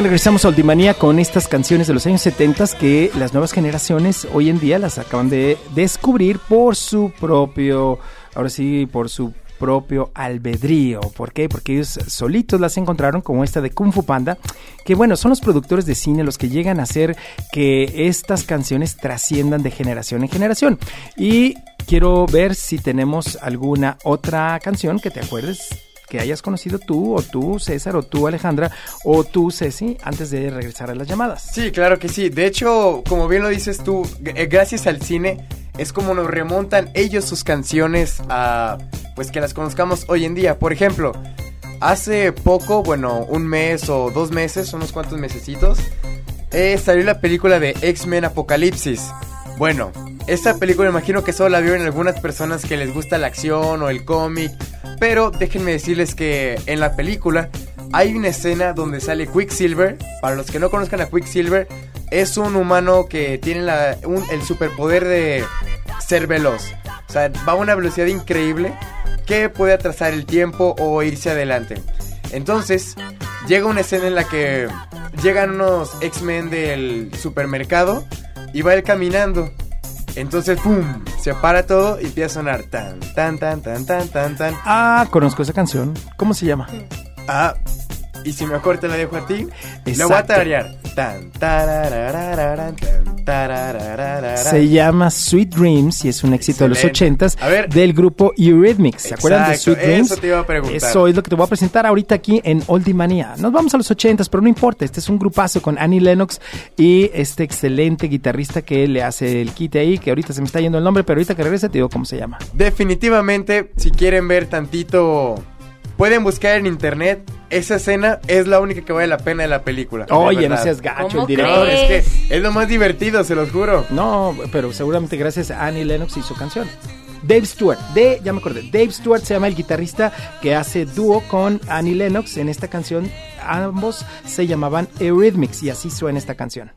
regresamos a Ultimanía con estas canciones de los años 70 que las nuevas generaciones hoy en día las acaban de descubrir por su propio, ahora sí, por su propio albedrío. ¿Por qué? Porque ellos solitos las encontraron como esta de Kung Fu Panda, que bueno, son los productores de cine los que llegan a hacer que estas canciones trasciendan de generación en generación. Y quiero ver si tenemos alguna otra canción que te acuerdes que hayas conocido tú, o tú, César, o tú, Alejandra, o tú, Ceci, antes de regresar a las llamadas. Sí, claro que sí. De hecho, como bien lo dices tú, eh, gracias al cine es como nos remontan ellos sus canciones a pues que las conozcamos hoy en día. Por ejemplo, hace poco, bueno, un mes o dos meses, unos cuantos mesecitos, eh, salió la película de X-Men Apocalipsis. Bueno, esta película imagino que solo la vieron algunas personas que les gusta la acción o el cómic, pero déjenme decirles que en la película hay una escena donde sale Quicksilver. Para los que no conozcan a Quicksilver, es un humano que tiene el superpoder de ser veloz. O sea, va a una velocidad increíble que puede atrasar el tiempo o irse adelante. Entonces, llega una escena en la que llegan unos X-Men del supermercado y va él caminando. Entonces, ¡pum! Se para todo y empieza a sonar tan, tan, tan, tan, tan, tan, tan. Ah, conozco esa canción. ¿Cómo se llama? Ah, y si mejor te la dejo a ti, la voy a Exacto. tararear. Tan, tan. Se llama Sweet Dreams y es un éxito de los Excelente. ochentas A ver. del grupo Eurythmics. ¿Se acuerdan de Exacto, Sweet Dreams? eso te iba a preguntar. Eso es lo que te voy a presentar ahorita aquí en Oldie Manía. Nos vamos a los ochentas, pero no importa. Este es un grupazo con Annie Lennox y este excelente guitarrista que le hace el quite ahí, que ahorita se me está yendo el nombre, pero ahorita que regrese te digo cómo se llama. Definitivamente, si quieren ver tantito, pueden buscar en internet. Esa escena es la única que vale la pena de la película. Oye, no seas gacho, ¿Cómo el director. Crees? es que es lo más divertido, se los juro. No, pero seguramente gracias a Annie Lennox y su canción. Dave Stewart, de, ya me acordé, Dave Stewart se llama el guitarrista que hace dúo con Annie Lennox en esta canción. Ambos se llamaban Eurythmics y así suena esta canción.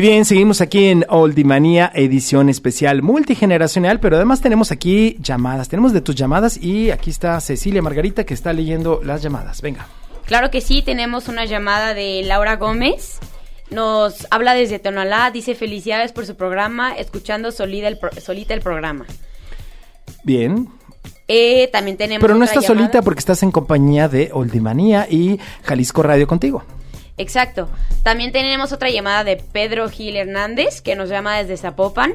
Y bien, seguimos aquí en Oldimanía, edición especial multigeneracional, pero además tenemos aquí llamadas, tenemos de tus llamadas y aquí está Cecilia Margarita que está leyendo las llamadas. Venga. Claro que sí, tenemos una llamada de Laura Gómez. Nos habla desde Tonalá, dice felicidades por su programa, escuchando solida el pro- solita el programa. Bien. Eh, también tenemos Pero no estás llamada. solita porque estás en compañía de Oldimanía y Jalisco Radio contigo. Exacto. También tenemos otra llamada de Pedro Gil Hernández, que nos llama desde Zapopan.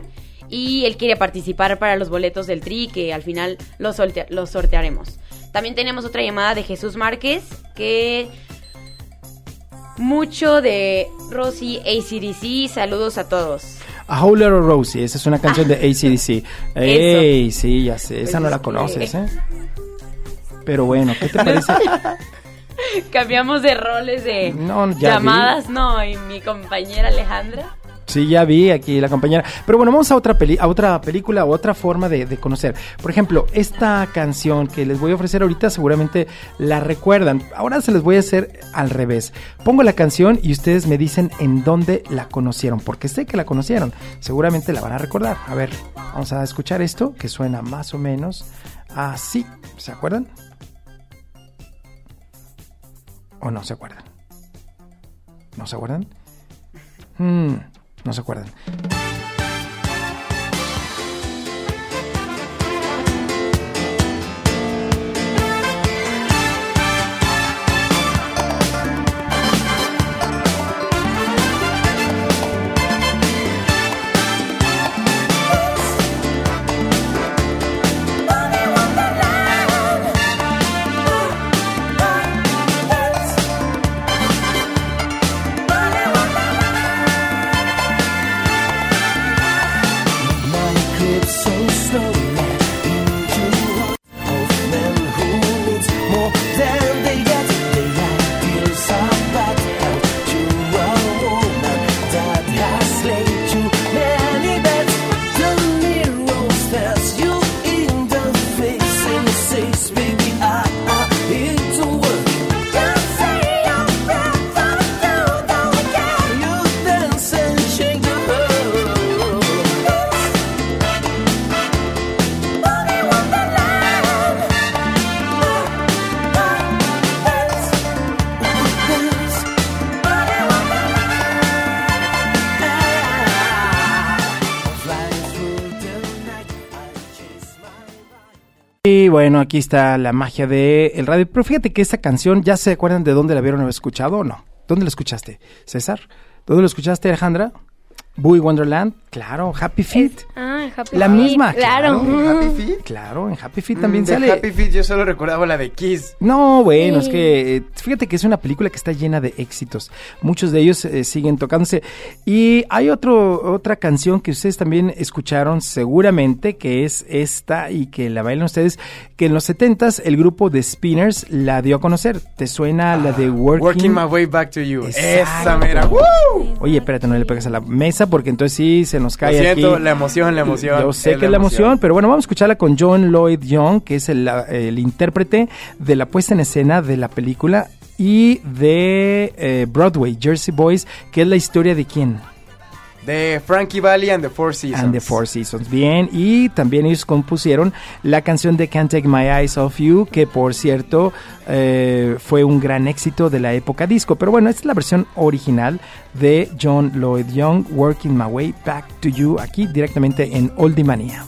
Y él quiere participar para los boletos del Tri, que al final los, sortea- los sortearemos. También tenemos otra llamada de Jesús Márquez, que mucho de Rosy ACDC. Saludos a todos. A Whole Lotta Rosie, esa es una canción de ACDC. Ey, sí, ya sé, esa no la conoces, ¿eh? Pero bueno, ¿qué te parece? Cambiamos de roles de No, llamadas, no, y mi compañera Alejandra. Sí, ya vi aquí la compañera. Pero bueno, vamos a otra, peli a otra película, a otra forma de, de conocer. Por ejemplo, esta canción que les voy a ofrecer ahorita seguramente la recuerdan. Ahora se les voy a hacer al revés. Pongo la canción y ustedes me dicen en dónde la conocieron, porque sé que la conocieron. Seguramente la van a recordar. A ver, vamos a escuchar esto que suena más o menos así. ¿Se acuerdan? ¿O no se acuerdan? ¿No se acuerdan? Hmm, no se acuerdan. Aquí está la magia de el radio. Pero fíjate que esta canción, ¿ya se acuerdan de dónde la vieron haber escuchado o no? ¿Dónde la escuchaste? César, ¿dónde la escuchaste, Alejandra? Boogie Wonderland, claro, Happy Feet. Ah, Happy La Feet, misma, Claro. claro. ¿Happy Feet? Claro, en Happy Feet Mm, también de sale. Happy Feet yo solo recordaba la de Kiss. No, bueno, Sí. es que eh, fíjate que es una película que está llena de éxitos. Muchos de ellos eh, siguen tocándose. Y hay otro, otra canción que ustedes también escucharon seguramente, que es esta y que la bailan ustedes, que en los 70s el grupo de Spinners la dio a conocer. ¿Te suena la de Working? Working My Way Back to You. Exacto. Esa mera. ¡Woo! Oye, espérate, no le pegas a la mesa porque entonces sí se nos Lo cae siento, aquí. la emoción, la emoción. Yo sé que es la emoción, pero bueno, vamos a escucharla con John Lloyd Young, que es el, el intérprete de la puesta en escena de la película y de eh, Broadway, Jersey Boys, que es la historia de quién? De Frankie Valli and the Four Seasons. And the Four Seasons. Bien, y también ellos compusieron la canción de Can't Take My Eyes Off You, que por cierto eh, fue un gran éxito de la época disco. Pero bueno, esta es la versión original de John Lloyd Young, Working My Way Back to You, aquí directamente en Oldie Mania.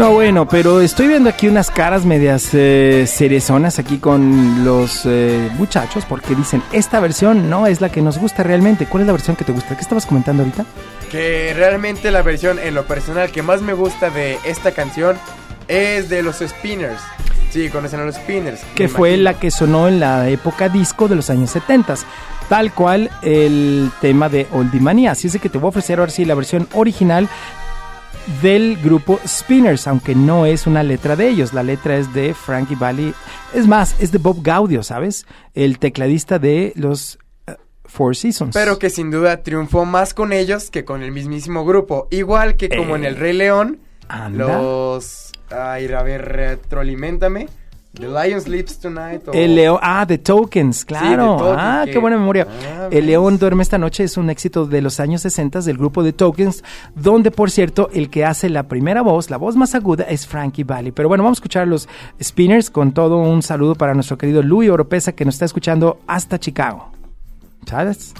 No, bueno, pero estoy viendo aquí unas caras medias eh, cerezonas aquí con los eh, muchachos porque dicen, esta versión no es la que nos gusta realmente. ¿Cuál es la versión que te gusta? ¿Qué estabas comentando ahorita? Que realmente la versión en lo personal que más me gusta de esta canción es de los Spinners. Sí, conocen a los Spinners. Que fue imagino. la que sonó en la época disco de los años 70. Tal cual el tema de Oldie Manía. Así es que te voy a ofrecer ahora sí la versión original del grupo Spinners, aunque no es una letra de ellos, la letra es de Frankie Valli, es más, es de Bob Gaudio, ¿sabes? El tecladista de los eh, Four Seasons. Pero que sin duda triunfó más con ellos que con el mismísimo grupo. Igual que como en el Rey León, Eh, Anda. los... Ay, a ver, retroalimentame. The Lion Sleeps Tonight. o- El león, ah, The Tokens, claro. The ah, que- qué buena memoria. Ah, el león duerme esta noche es un éxito de los años 60 del grupo The Tokens, donde por cierto el que hace la primera voz, la voz más aguda es Frankie Valli. Pero bueno, vamos a escuchar a los Spinners con todo un saludo para nuestro querido Louis Oropesa que nos está escuchando hasta Chicago. ¿Sabes?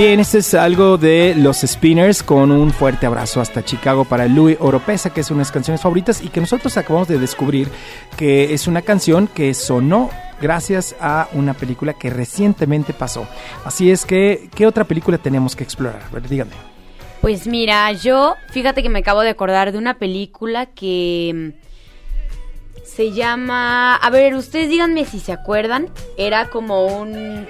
Bien, este es algo de los Spinners con un fuerte abrazo hasta Chicago para Louis Oropesa, que es una de las canciones favoritas y que nosotros acabamos de descubrir que es una canción que sonó gracias a una película que recientemente pasó. Así es que, ¿qué otra película tenemos que explorar? A ver, díganme. Pues mira, yo, fíjate que me acabo de acordar de una película que mm, se llama, a ver, ustedes díganme si se acuerdan, era como un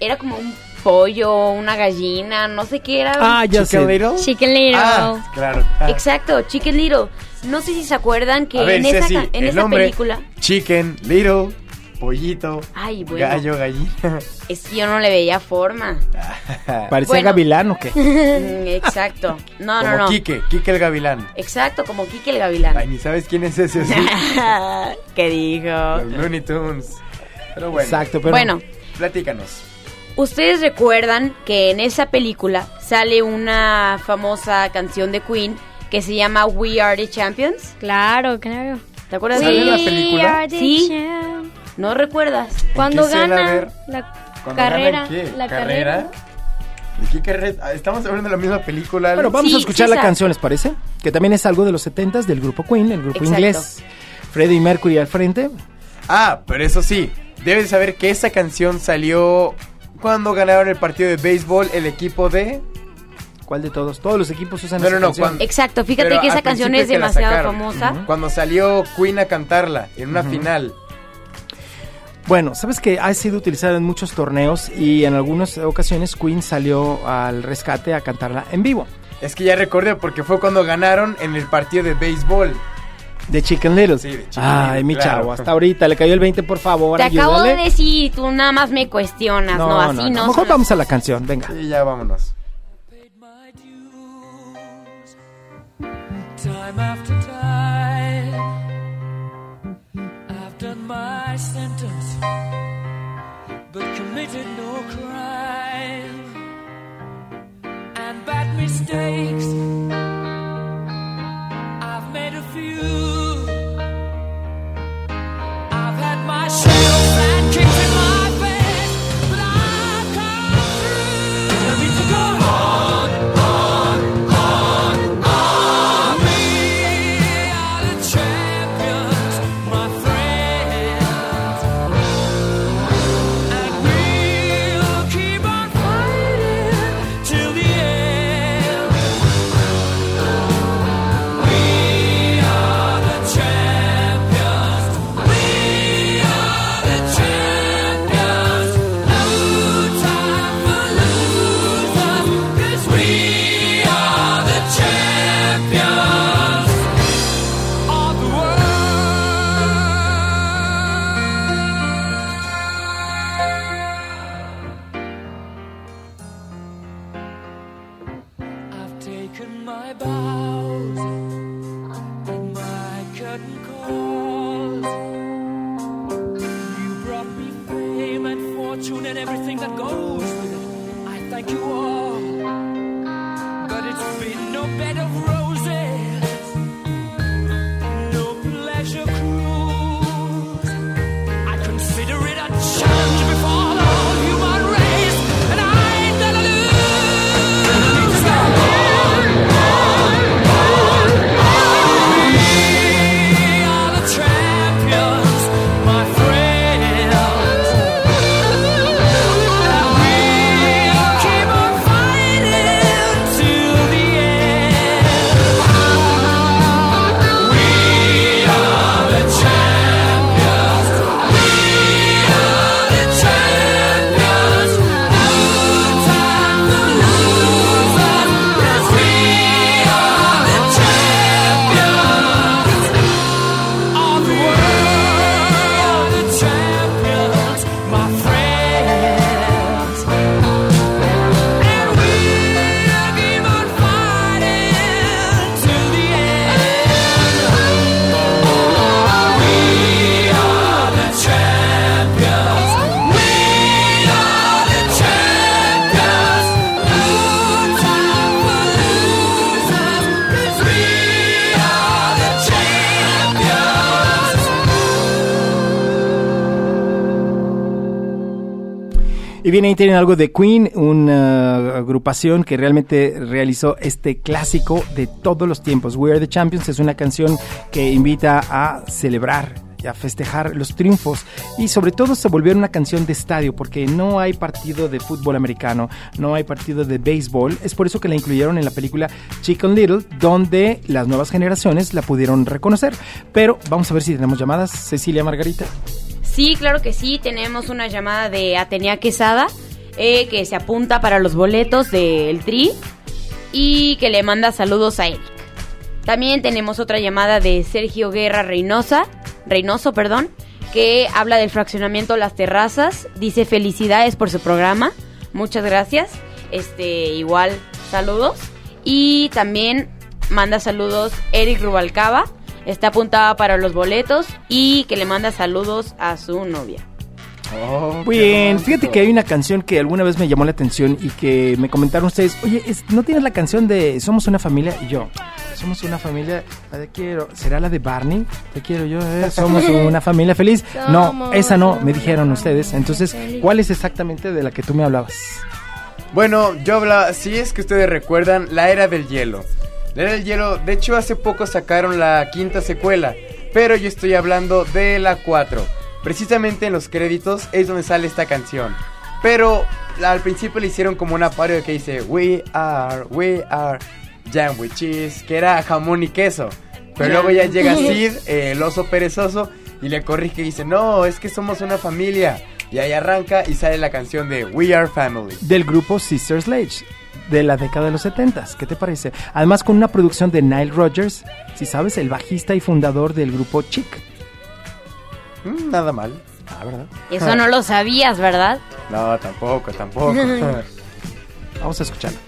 era como un pollo, una gallina, no sé qué era. Ah, ya sé. Chicken Little. Chicken Little. Ah, claro. Ah. Exacto, Chicken Little. No sé si se acuerdan que A ver, en esa, en el esa nombre, película, Chicken, Little, pollito, Ay, bueno. gallo, gallina. es que yo no le veía forma. ¿Parecía Bueno. gavilán o qué? Exacto. No, Como no, no. Quique, Quique el gavilán. Exacto, como Kike el Gavilán. Ay, ni sabes quién es ese, ¿sí? ¿Qué dijo? Los Looney Tunes. Pero bueno, Exacto, pero Bueno, platícanos. Ustedes recuerdan que en esa película sale una famosa canción de Queen que se llama We Are the Champions. Claro, claro. ¿Te acuerdas ¿Sale de en la película? are the Sí. champ. ¿No recuerdas? Cuando gana la ¿Cuándo carrera, ganan qué? la ¿Carrera? carrera. ¿De qué carrera? Ah, Estamos hablando de la misma película. Alex. Bueno, vamos Sí, a escuchar sí, la exacto. canción, ¿les parece? Que también es algo de los 70 del grupo Queen, el grupo Exacto. inglés. Freddie Mercury al frente. Ah, pero eso sí, debes saber que esa canción salió cuando ganaron el partido de béisbol el equipo de... ¿Cuál de todos? Todos los equipos usan No, esa no, no, canción. cuando- Exacto, fíjate Pero que esa canción es demasiado sacaron. famosa. Cuando salió Queen a cantarla en una final. Bueno, sabes que ha sido utilizada en muchos torneos y en algunas ocasiones Queen salió al rescate a cantarla en vivo. Es que ya recordé porque fue cuando ganaron en el partido de béisbol. De Chicken Little. Sí, de Chicken Ay, Little, mi claro. chavo, hasta ahorita le cayó el 20, por favor. Te acabo de ayúdale. decir, tú nada más me cuestionas, no, así no. Mejor son vamos a la canción, venga. Y ya vámonos. time after time. I've done my sentence, but committed no crime and bad mistakes. I've made a few. myself bien, ahí tienen algo de Queen, una agrupación que realmente realizó este clásico de todos los tiempos. We Are the Champions es una canción que invita a celebrar a festejar los triunfos y sobre todo se volvió una canción de estadio porque no hay partido de fútbol americano, no hay partido de béisbol, es por eso que la incluyeron en la película Chicken Little donde las nuevas generaciones la pudieron reconocer. Pero vamos a ver si tenemos llamadas. Cecilia Margarita. Sí, claro que sí. Tenemos una llamada de Atenea Quesada eh, que se apunta para los boletos del Tri y que le manda saludos a Eric. También tenemos otra llamada de Sergio Guerra Reynosa, Reynoso, perdón, que habla del fraccionamiento Las Terrazas. Dice felicidades por su programa. Muchas gracias. Este, igual, saludos. Y también manda saludos Eric Rubalcaba. Está apuntada para los boletos y que le manda saludos a su novia. Oh, bien, fíjate que hay una canción que alguna vez me llamó la atención y que me comentaron ustedes, oye, es- ¿no tienes la canción de Somos una familia? Y yo, Somos una familia, la de quiero, ¿será la de Barney? Te quiero yo, eh, somos una familia feliz. No, esa no, me dijeron ustedes. Entonces. ¿cuál es exactamente de la que tú me hablabas? Bueno, yo hablaba, si es que ustedes recuerdan, la era del hielo. La era del hielo, de hecho hace poco sacaron la quinta secuela, pero yo estoy hablando de la 4. Precisamente en los créditos es donde sale esta canción. Pero al principio le hicieron como una parodia que dice We are, we are jam with cheese, que era jamón y queso. Pero luego ya llega Sid, eh, el oso perezoso, y le corrige y dice, no, es que somos una familia. Y ahí arranca y sale la canción de We Are Family. Del grupo Sister Sledge, de la década de los 70 ¿Qué te parece? Además, con una producción de Nile Rodgers, si sabes, el bajista y fundador del grupo Chic. Mm, nada mal. Ah, ¿verdad? Eso no lo sabías, ¿verdad? No, tampoco, tampoco. Vamos a escucharlo.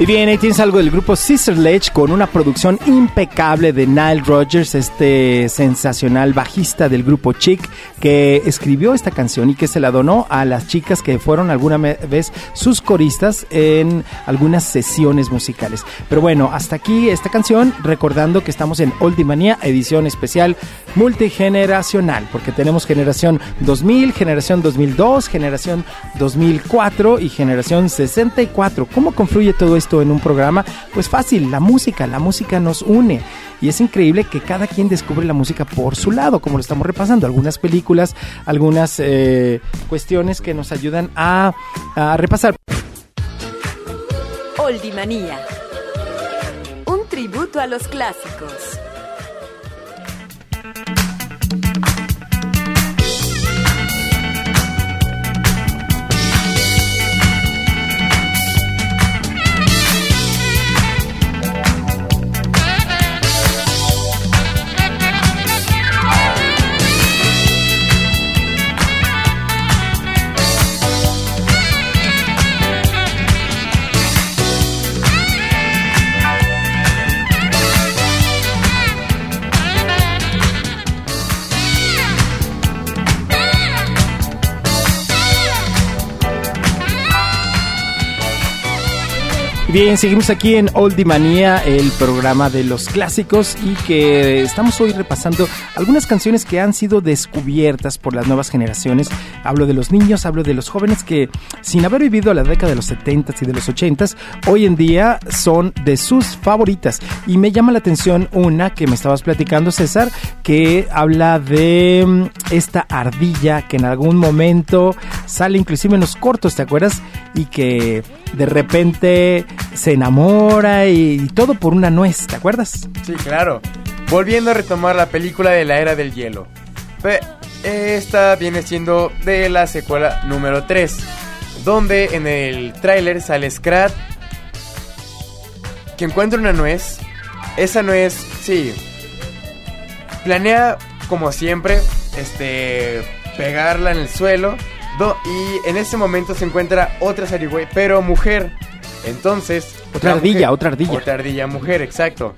Y bien, ahí tienes algo del grupo Sister Ledge con una producción impecable de Nile Rodgers, este sensacional bajista del grupo Chic, que escribió esta canción y que se la donó a las chicas que fueron alguna vez sus coristas en algunas sesiones musicales. Pero bueno, hasta aquí esta canción, recordando que estamos en Oldie Manía, edición especial multigeneracional, porque tenemos generación 2000, generación 2002, generación 2004 y generación 64. ¿Cómo confluye todo esto en un programa? Pues fácil, la música, la música nos une. Y es increíble que cada quien descubre la música por su lado, como lo estamos repasando. Algunas películas, algunas eh, cuestiones que nos ayudan a, a repasar. Oldie Manía. Un tributo a los clásicos. Bien, seguimos aquí en Oldie Manía, el programa de los clásicos y que estamos hoy repasando algunas canciones que han sido descubiertas por las nuevas generaciones. Hablo de los niños, hablo de los jóvenes que sin haber vivido la década de los 70s y de los 80s, hoy en día son de sus favoritas. Y me llama la atención una que me estabas platicando, César, que habla de mm, esta ardilla que en algún momento sale inclusive en los cortos, ¿te acuerdas? Y que de repente se enamora y, todo por una nuez, ¿te acuerdas? Sí, claro. Volviendo a retomar la película de la Era del Hielo. Esta viene siendo de la secuela número 3, donde en el tráiler sale Scrat que encuentra una nuez. Esa nuez, sí, planea como siempre, este, pegarla en el suelo. Y en ese momento se encuentra otra zarigüey, pero mujer. Entonces, Otra la ardilla, otra ardilla. Otra ardilla mujer, exacto.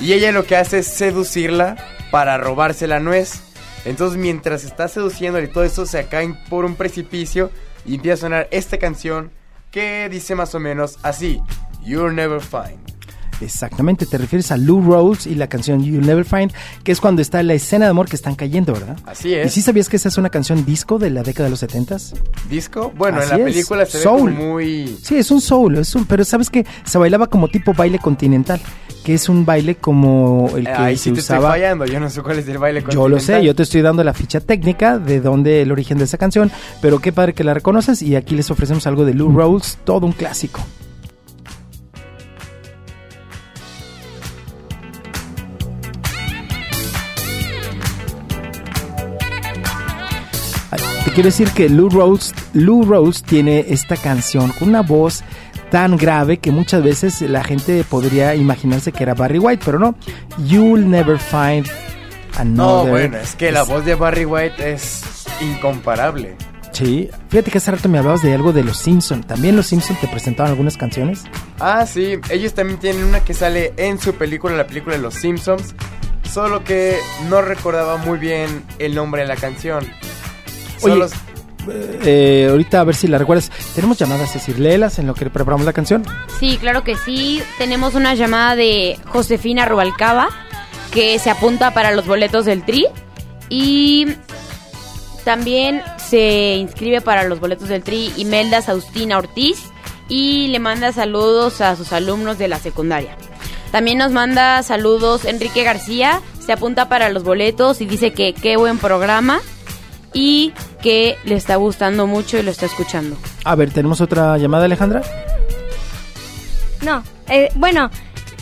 Y ella lo que hace es seducirla para robarse la nuez. Entonces, mientras está seduciéndola y todo eso, se caen por un precipicio y empieza a sonar esta canción que dice más o menos así: You'll never find. Exactamente, te refieres a Lou Rawls y la canción You'll Never Find, que es cuando está la escena de amor que están cayendo, ¿verdad? Así es. ¿Y sí sabías que esa es una canción disco de la década de los 70s? ¿Disco? Bueno, Así en la es. película se Soul. ve como muy. Sí, es un soul, es un, pero sabes que se bailaba como tipo baile continental, que es un baile como el que Ahí se sí te estoy usaba. fallando, yo no sé cuál es el baile Yo lo sé, continental. yo te estoy dando la ficha técnica de dónde el origen de esa canción, pero qué padre que la reconoces y aquí les ofrecemos algo de Lou Rawls, todo un clásico. Quiero decir que Lou Rawls, Lou Rawls tiene esta canción con una voz tan grave que muchas veces la gente podría imaginarse que era Barry White, pero no. You'll never find No, another. bueno, es que la voz de Barry White es incomparable. Sí, fíjate que hace rato me hablabas de algo de los Simpson. También los Simpson te presentaban algunas canciones. Ah, sí, ellos también tienen una que sale en su película, la película de los Simpsons. Solo que no recordaba muy bien el nombre de la canción. Oye, Eh, ahorita a ver si la recuerdas. Tenemos llamadas, es decir, léelas en lo que preparamos la canción. Sí, claro que sí. Tenemos una llamada de Josefina Rubalcaba que se apunta para los boletos del Tri y también se inscribe para los boletos del Tri Imelda Saustina Ortiz y le manda saludos a sus alumnos de la secundaria. También nos manda saludos Enrique García, se apunta para los boletos y dice que qué buen programa y que le está gustando mucho y lo está escuchando. A ver, tenemos otra llamada, Alejandra. No, eh, bueno,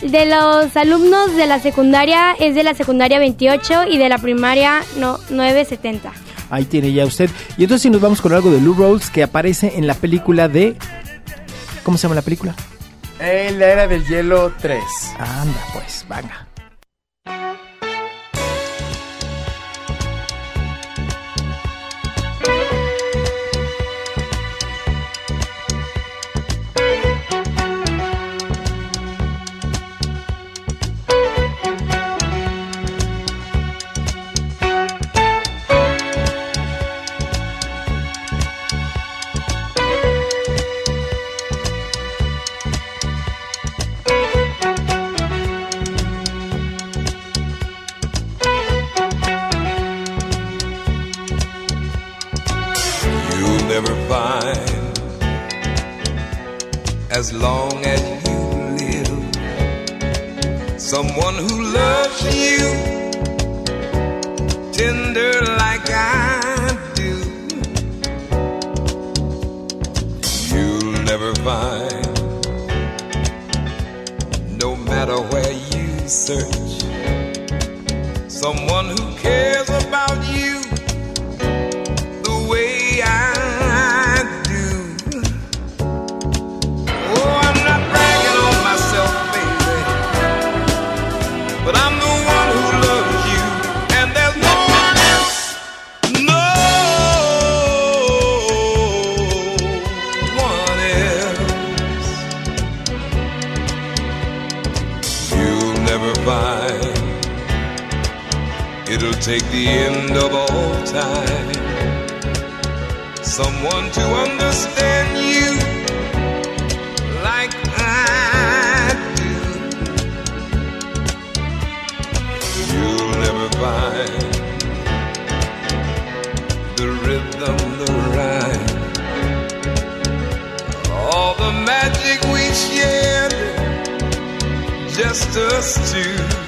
de los alumnos de la secundaria es de la secundaria 28 y de la primaria no, 970. Ahí tiene ya usted. Y entonces si nos vamos con algo de Lou Rawls que aparece en la película de... ¿Cómo se llama la película? En la era del hielo 3. Anda, pues, venga. Take the end of all time. Someone to understand us to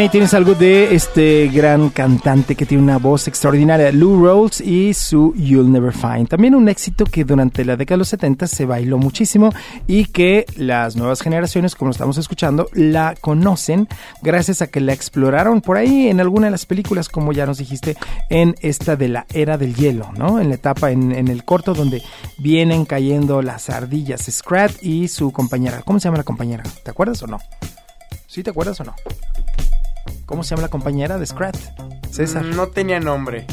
ahí tienes algo de este gran cantante que tiene una voz extraordinaria, Lou Rawls y su You'll Never Find. También un éxito que durante la década de los 70 se bailó muchísimo y que las nuevas generaciones, como lo estamos escuchando, la conocen gracias a que la exploraron por ahí en alguna de las películas, como ya nos dijiste, en esta de la era del hielo, ¿no? En la etapa, en, en el corto donde vienen cayendo las ardillas, Scrat y su compañera. ¿Cómo se llama la compañera? ¿Te acuerdas o no? ¿Sí te acuerdas o no? ¿Cómo se llama la compañera de Scrat? César. Mm, No tenía nombre.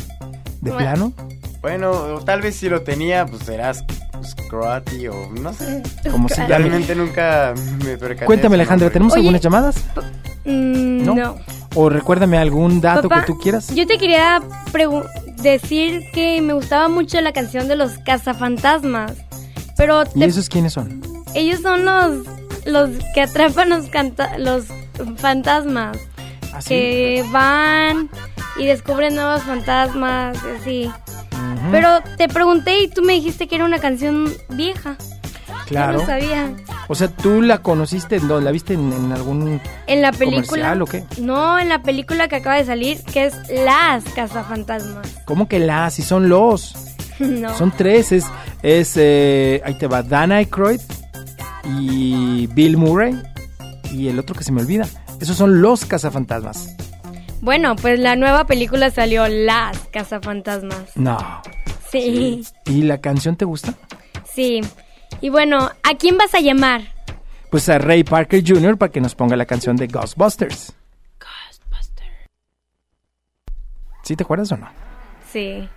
¿De plano? Bueno, tal vez si lo tenía, pues serás Scroaty o no sé. Como si Realmente nunca me percaté. Cuéntame, Alejandra. ¿tenemos Oye. algunas llamadas? Mm, ¿No? no. O recuérdame algún dato Papá, que tú quieras. Yo te quería decir que me gustaba mucho la canción de los cazafantasmas. Pero ¿Y te- esos quiénes son? ellos son los, los que atrapan los, canta- los fantasmas. Que van y descubren nuevos fantasmas, así. Pero te pregunté y tú me dijiste que era una canción vieja. Claro. Sabía. O sea, ¿tú la conociste en ¿La viste en, algún en la película, o qué? No, en la película que acaba de salir, que es Las Cazafantasmas. ¿Cómo que las? Si son los. no. Son tres, es, es eh, ahí te va, Dan Aykroyd y Bill Murray y el otro que se me olvida. Esos son los cazafantasmas. Bueno, pues la nueva película salió Las Cazafantasmas. No. Sí. ¿Y la canción te gusta? Sí. Y bueno, ¿a quién vas a llamar? Pues a Ray Parker Jr. para que nos ponga la canción de Ghostbusters. Ghostbusters. ¿Sí te acuerdas o no? Sí.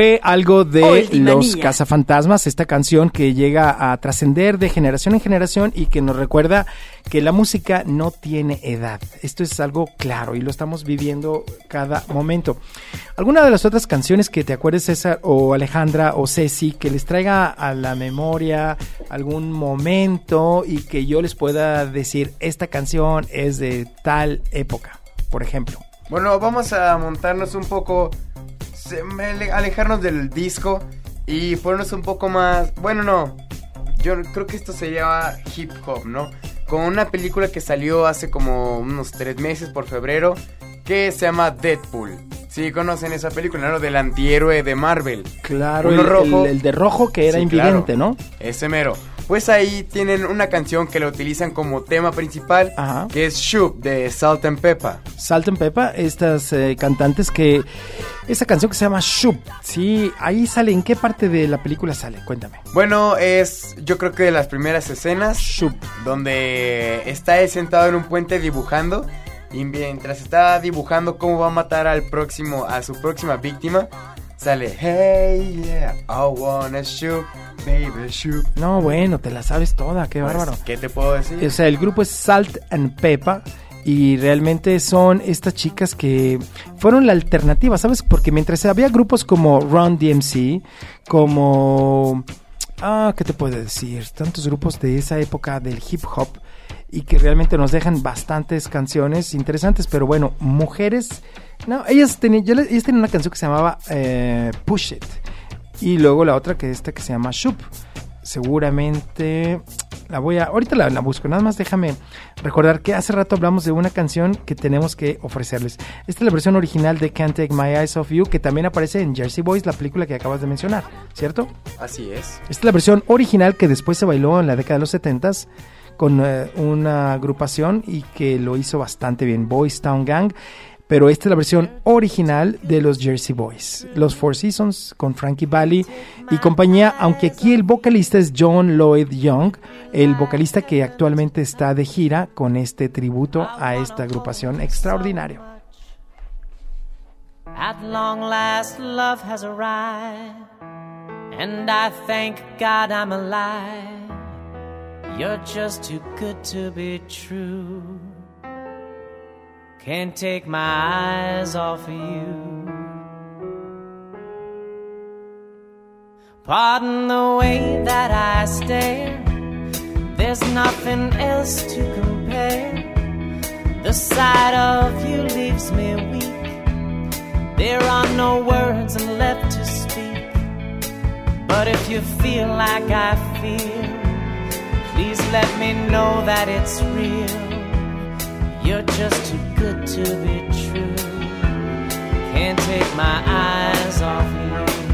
Fue algo de oh, Los Cazafantasmas, esta canción que llega a trascender de generación en generación y que nos recuerda que la música no tiene edad. Esto es algo claro y lo estamos viviendo cada momento. ¿Alguna de las otras canciones que te acuerdes, César o Alejandra o Ceci, que les traiga a la memoria algún momento y que yo les pueda decir, esta canción es de tal época, por ejemplo? Bueno, vamos a montarnos un poco alejarnos del disco y ponernos un poco más. Bueno, no. Yo creo que esto sería hip hop, ¿no? Con una película que salió hace como unos tres meses por febrero que se llama Deadpool. Si sí, conocen esa película, ¿no? Del antihéroe de Marvel. Claro, el, de rojo que era sí, invidente, ¿no? Ese mero. Pues ahí tienen una canción que la utilizan como tema principal, Ajá. que es Shoop de Salt and Pepper. Salt and Pepper, estas eh, cantantes que... Esta canción que se llama Shoop, sí, ahí sale, ¿en qué parte de la película sale? Cuéntame. Bueno, es yo creo que de las primeras escenas Shoop. donde está él sentado en un puente dibujando y mientras está dibujando cómo va a matar al próximo a su próxima víctima, sale Hey yeah, I wanna shoot, baby shoot. No, bueno, te la sabes toda, qué Pues, bárbaro. ¿Qué te puedo decir? O sea, el grupo es Salt and Pepper y realmente son estas chicas que fueron la alternativa, ¿sabes? Porque mientras había grupos como Run DMC, como... Ah, ¿qué te puedo decir? Tantos grupos de esa época del hip hop y que realmente nos dejan bastantes canciones interesantes, pero bueno, mujeres... No, ellas tenían, ellas tenían una canción que se llamaba eh, Push It y luego la otra que esta que se llama Shoop. Seguramente la voy a. Ahorita la, la busco. Nada más déjame recordar que hace rato hablamos de una canción que tenemos que ofrecerles. Esta es la versión original de Can't Take My Eyes Off You, que también aparece en Jersey Boys, la película que acabas de mencionar, ¿cierto? Así es. Esta es la versión original que después se bailó en la década de los 70 con eh, una agrupación y que lo hizo bastante bien, Boys Town Gang. Pero esta es la versión original de los Jersey Boys, los Four Seasons con Frankie Valli y compañía, aunque aquí el vocalista es John Lloyd Young, el vocalista que actualmente está de gira con este tributo a esta agrupación extraordinario. At long last, love has arrived, and I thank God I'm alive. You're just too good to be true. Can't take my eyes off of you. Pardon the way that I stare. There's nothing else to compare. The sight of you leaves me weak. There are no words left to speak. But if you feel like I feel, please let me know that it's real. You're just too good to be true. Can't take my eyes off you.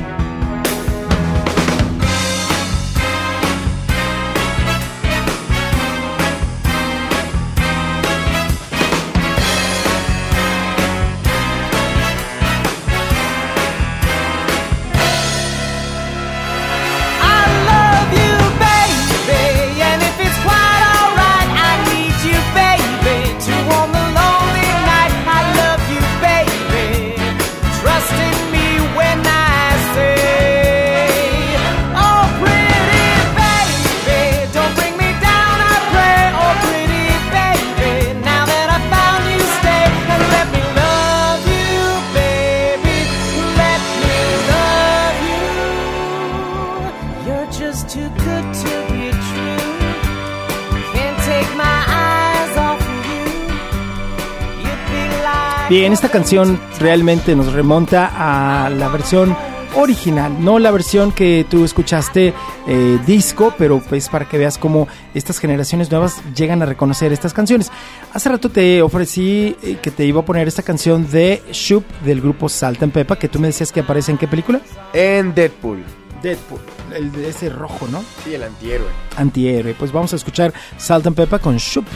Bien, esta canción realmente nos remonta a la versión original, no la versión que tú escuchaste eh, disco, pero pues para que veas cómo estas generaciones nuevas llegan a reconocer estas canciones. Hace rato te ofrecí eh, que te iba a poner esta canción de Shoop del grupo Salt and Pepper, que tú me decías que aparece en qué película? En Deadpool. Deadpool, el de ese rojo, ¿no? Sí, el antihéroe. Antihéroe. Pues vamos a escuchar Salt and Pepper con Shoop.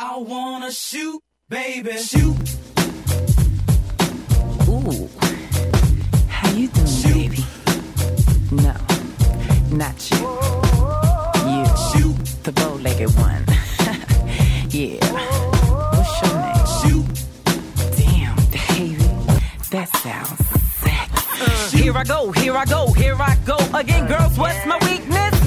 I wanna shoot, baby. Shoot. Ooh, how you doing, baby? No, not you. You, Shoot. the bow-legged one. yeah. What's your name? Shoot. Damn, baby, that sounds sexy. Uh, here I go, here I go, here I go again, girls. What's my weakness?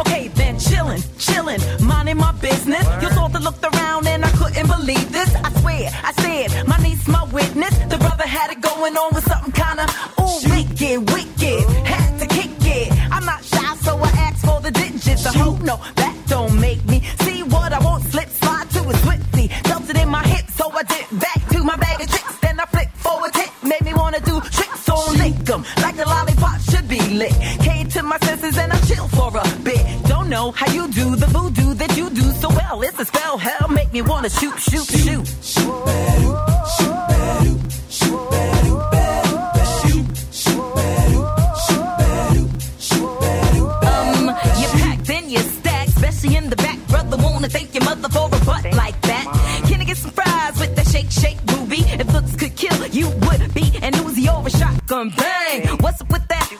Okay, then chillin', chillin', minding my business. You saw the looked around and I couldn't believe this. I swear, I said, my niece, my witness. The brother had it going on with something kinda ooh wicked, wicked. Had to kick it. I'm not shy, so I asked for the digits. I hope no, that don't make me see what I want. Slip, slide to it swiftly. Felt it in my hip, so I did back to my bag of tricks. Then I flipped forward, tip, made me wanna do tricks on lick 'em like a lollipop should be lit. Came to my senses and I know how you do the voodoo that you do so well. It's a spell, hell, make me wanna shoot, shoot, shoot. Um, you shoot shoot you you packed and you stacked, especially in the back. Brother, wanna thank your mother for a butt like that. Can I get some fries with that shake, shake, booby? If looks could kill, you would be an Uzi a shotgun bang. What's up with that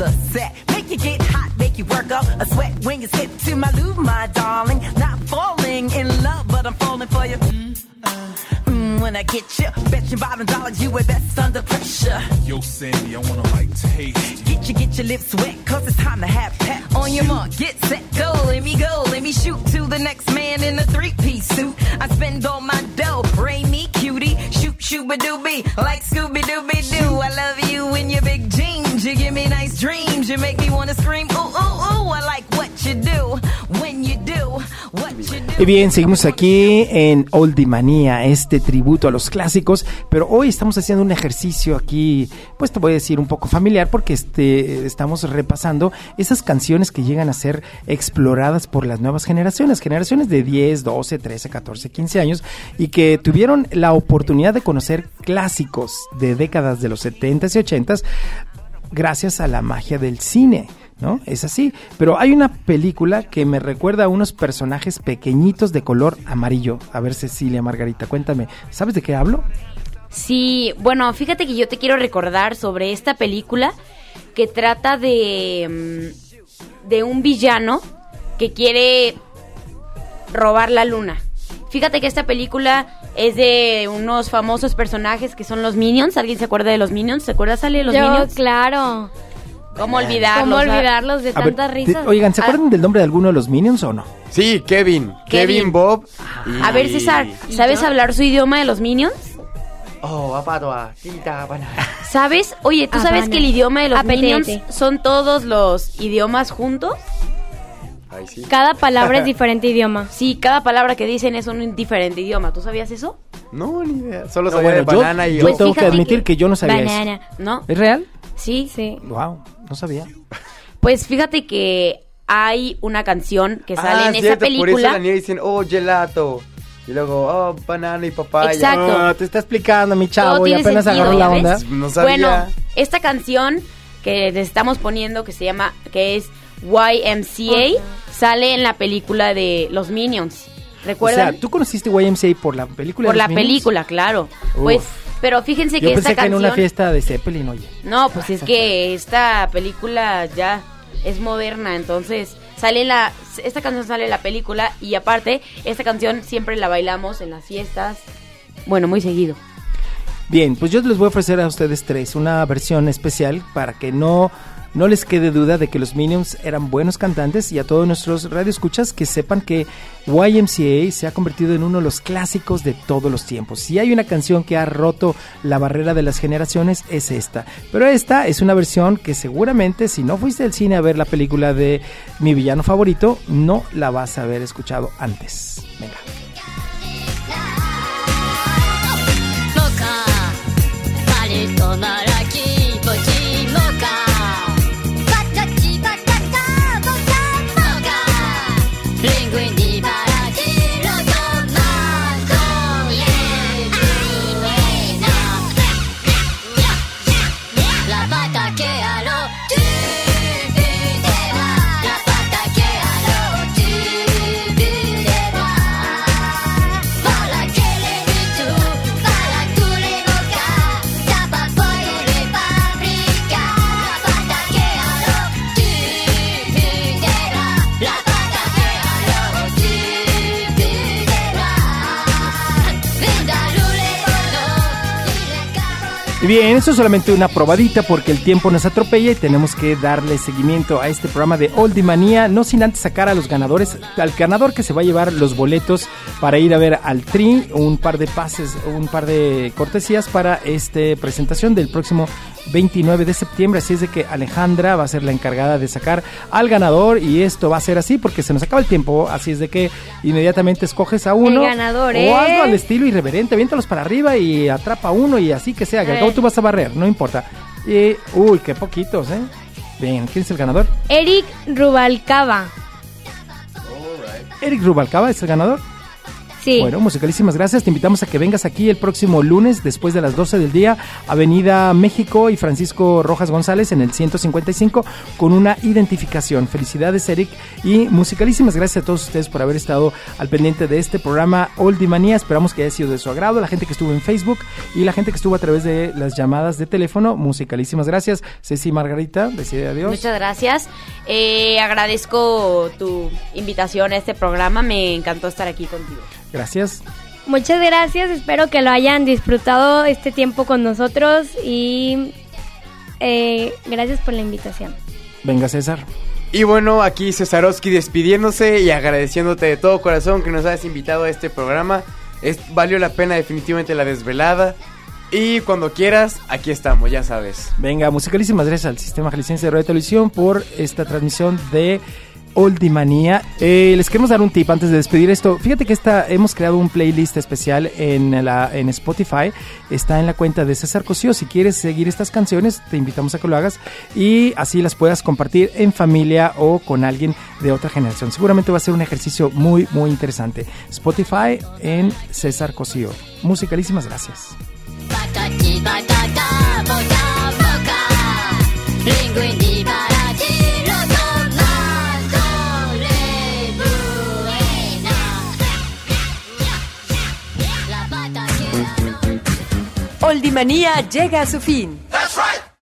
The set. Make you get hot, make you work up a sweat when you step to my loo, my darling. Not falling in love, but I'm falling for you. Mm, uh, mm, when I get you, bet your bottom dollars you were best under pressure. Yo, Sandy, I wanna like taste. Get you, get your lips wet, cause it's time to have pep. On your mark, get set, go, let me go, let me shoot to the next man in a three-piece suit. I spend all my dough, rain me shoot, doobie, like Scooby Dooby Doo. I love you in your big jeans, you give me nice dreams, you make me wanna scream, ooh, ooh, ooh. I like what you do, Y bien, seguimos aquí en Oldie Manía, este tributo a los clásicos, pero hoy estamos haciendo un ejercicio aquí, pues te voy a decir un poco familiar, porque este, estamos repasando esas canciones que llegan a ser exploradas por las nuevas generaciones, generaciones de 10, 12, 13, 14, 15 años, y que tuvieron la oportunidad de conocer clásicos de décadas de los 70s y 80s gracias a la magia del cine. ¿No? Es así. Pero hay una película que me recuerda a unos personajes pequeñitos de color amarillo. A ver, Cecilia, Margarita, cuéntame. ¿Sabes de qué hablo? Sí, bueno, fíjate que yo te quiero recordar sobre esta película que trata de, mm, de un villano que quiere robar la luna. Fíjate que esta película es de unos famosos personajes que son los Minions. ¿Alguien se acuerda de los Minions? ¿Se acuerda, Sale, de los Yo, Minions? claro. ¿Cómo olvidarlos? ¿Cómo olvidarlos de tantas risas? oigan, ¿se Ah. acuerdan del nombre de alguno de los Minions o no? Sí, Kevin. Kevin, Kevin. Bob. y- A ver, César, ¿sabes hablar su idioma de los Minions? Oh, apatoa, tita, pana. ¿Sabes? Oye, ¿tú sabes que el idioma de los Apetete. Minions son todos los idiomas juntos? Ay, sí. Cada palabra es diferente idioma. Sí, cada palabra que dicen es un diferente idioma. ¿Tú sabías eso? No, ni idea. Solo No, sabía de bueno, yo- banana y yo Pues tengo que admitir que- que yo no sabía eso. Banana. ¿No? ¿Es real? Sí. Sí. Wow, no sabía. Pues fíjate que hay una canción que sale ah, en esa cierto, Por eso película. la niña dicen, oh, gelato. Y luego, oh, banana y papaya. Exacto. Ah, te está explicando, mi Todo chavo, y tiene apenas sentido, agarró la ¿ya onda. No sabía. Bueno, esta canción que les estamos poniendo que se llama que es YMCA sale en la película de los Minions. O ¿Recuerdan? sea, ¿tú conociste YMCA por la película? Por de la los Minions? película, claro. Uf. Pues, pero fíjense Yo que pensé esta que en una fiesta de Zeppelin, oye. No, pues es que esta película ya es moderna, entonces sale la esta canción sale en la película y aparte esta canción siempre la bailamos en las fiestas. Bueno, muy seguido. Bien, pues yo les voy a ofrecer a ustedes tres una versión especial para que no, no les quede duda de que los Minions eran buenos cantantes y a todos nuestros radioescuchas que sepan que YMCA se ha convertido en uno de los clásicos de todos los tiempos. Si hay una canción que ha roto la barrera de las generaciones es esta. Pero esta es una versión que seguramente si no fuiste al cine a ver la película de mi villano favorito, no la vas a haber escuchado antes. Venga. Eso es solamente una probadita porque el tiempo nos atropella y tenemos que darle seguimiento a este programa de Oldie Manía, no sin antes sacar a los ganadores, al ganador que se va a llevar los boletos para ir a ver al Tri, un par de pases, un par de cortesías para esta presentación del próximo 29 de septiembre, así es de que Alejandra va a ser la encargada de sacar al ganador y esto va a ser así porque se nos acaba el tiempo, así es de que inmediatamente escoges a uno El ganador o hazlo es- al estilo irreverente, aviéntalos para arriba y atrapa a uno y así que sea, al tú vas a barrer, no importa. Y, uy, qué poquitos, ¿eh? Bien, ¿quién es el ganador? Eric Rubalcaba. Eric Rubalcaba es el ganador. Sí. Bueno, musicalísimas gracias. Te invitamos a que vengas aquí el próximo lunes después de las 12 del día, Avenida México y Francisco Rojas González en el 155 con una identificación. Felicidades, Eric. Y musicalísimas gracias a todos ustedes por haber estado al pendiente de este programa Oldie Manía. Esperamos que haya sido de su agrado. La gente que estuvo en Facebook y la gente que estuvo a través de las llamadas de teléfono. Musicalísimas gracias. Ceci Margarita, decide adiós. Muchas gracias. Eh, agradezco tu invitación a este programa. Me encantó estar aquí contigo. Gracias. Muchas gracias, espero que lo hayan disfrutado este tiempo con nosotros y eh, gracias por la invitación. Venga, César. Y bueno, aquí Cesarowski despidiéndose y agradeciéndote de todo corazón que nos hayas invitado a este programa. Es, valió la pena definitivamente la desvelada. Y cuando quieras, aquí estamos, ya sabes. Venga, musicalísimas gracias al Sistema Jalisciense de Radio y Televisión por esta transmisión de Oldie Manía. Eh, les queremos dar un tip antes de despedir esto. Fíjate que esta, hemos creado un playlist especial en, en Spotify. Está en la cuenta de César Cosío. Si quieres seguir estas canciones, te invitamos a que lo hagas y así las puedas compartir en familia o con alguien de otra generación. Seguramente va a ser un ejercicio muy, muy interesante. Spotify en César Cosío. Musicalísimas gracias. Oldie Manía llega a su fin. That's right.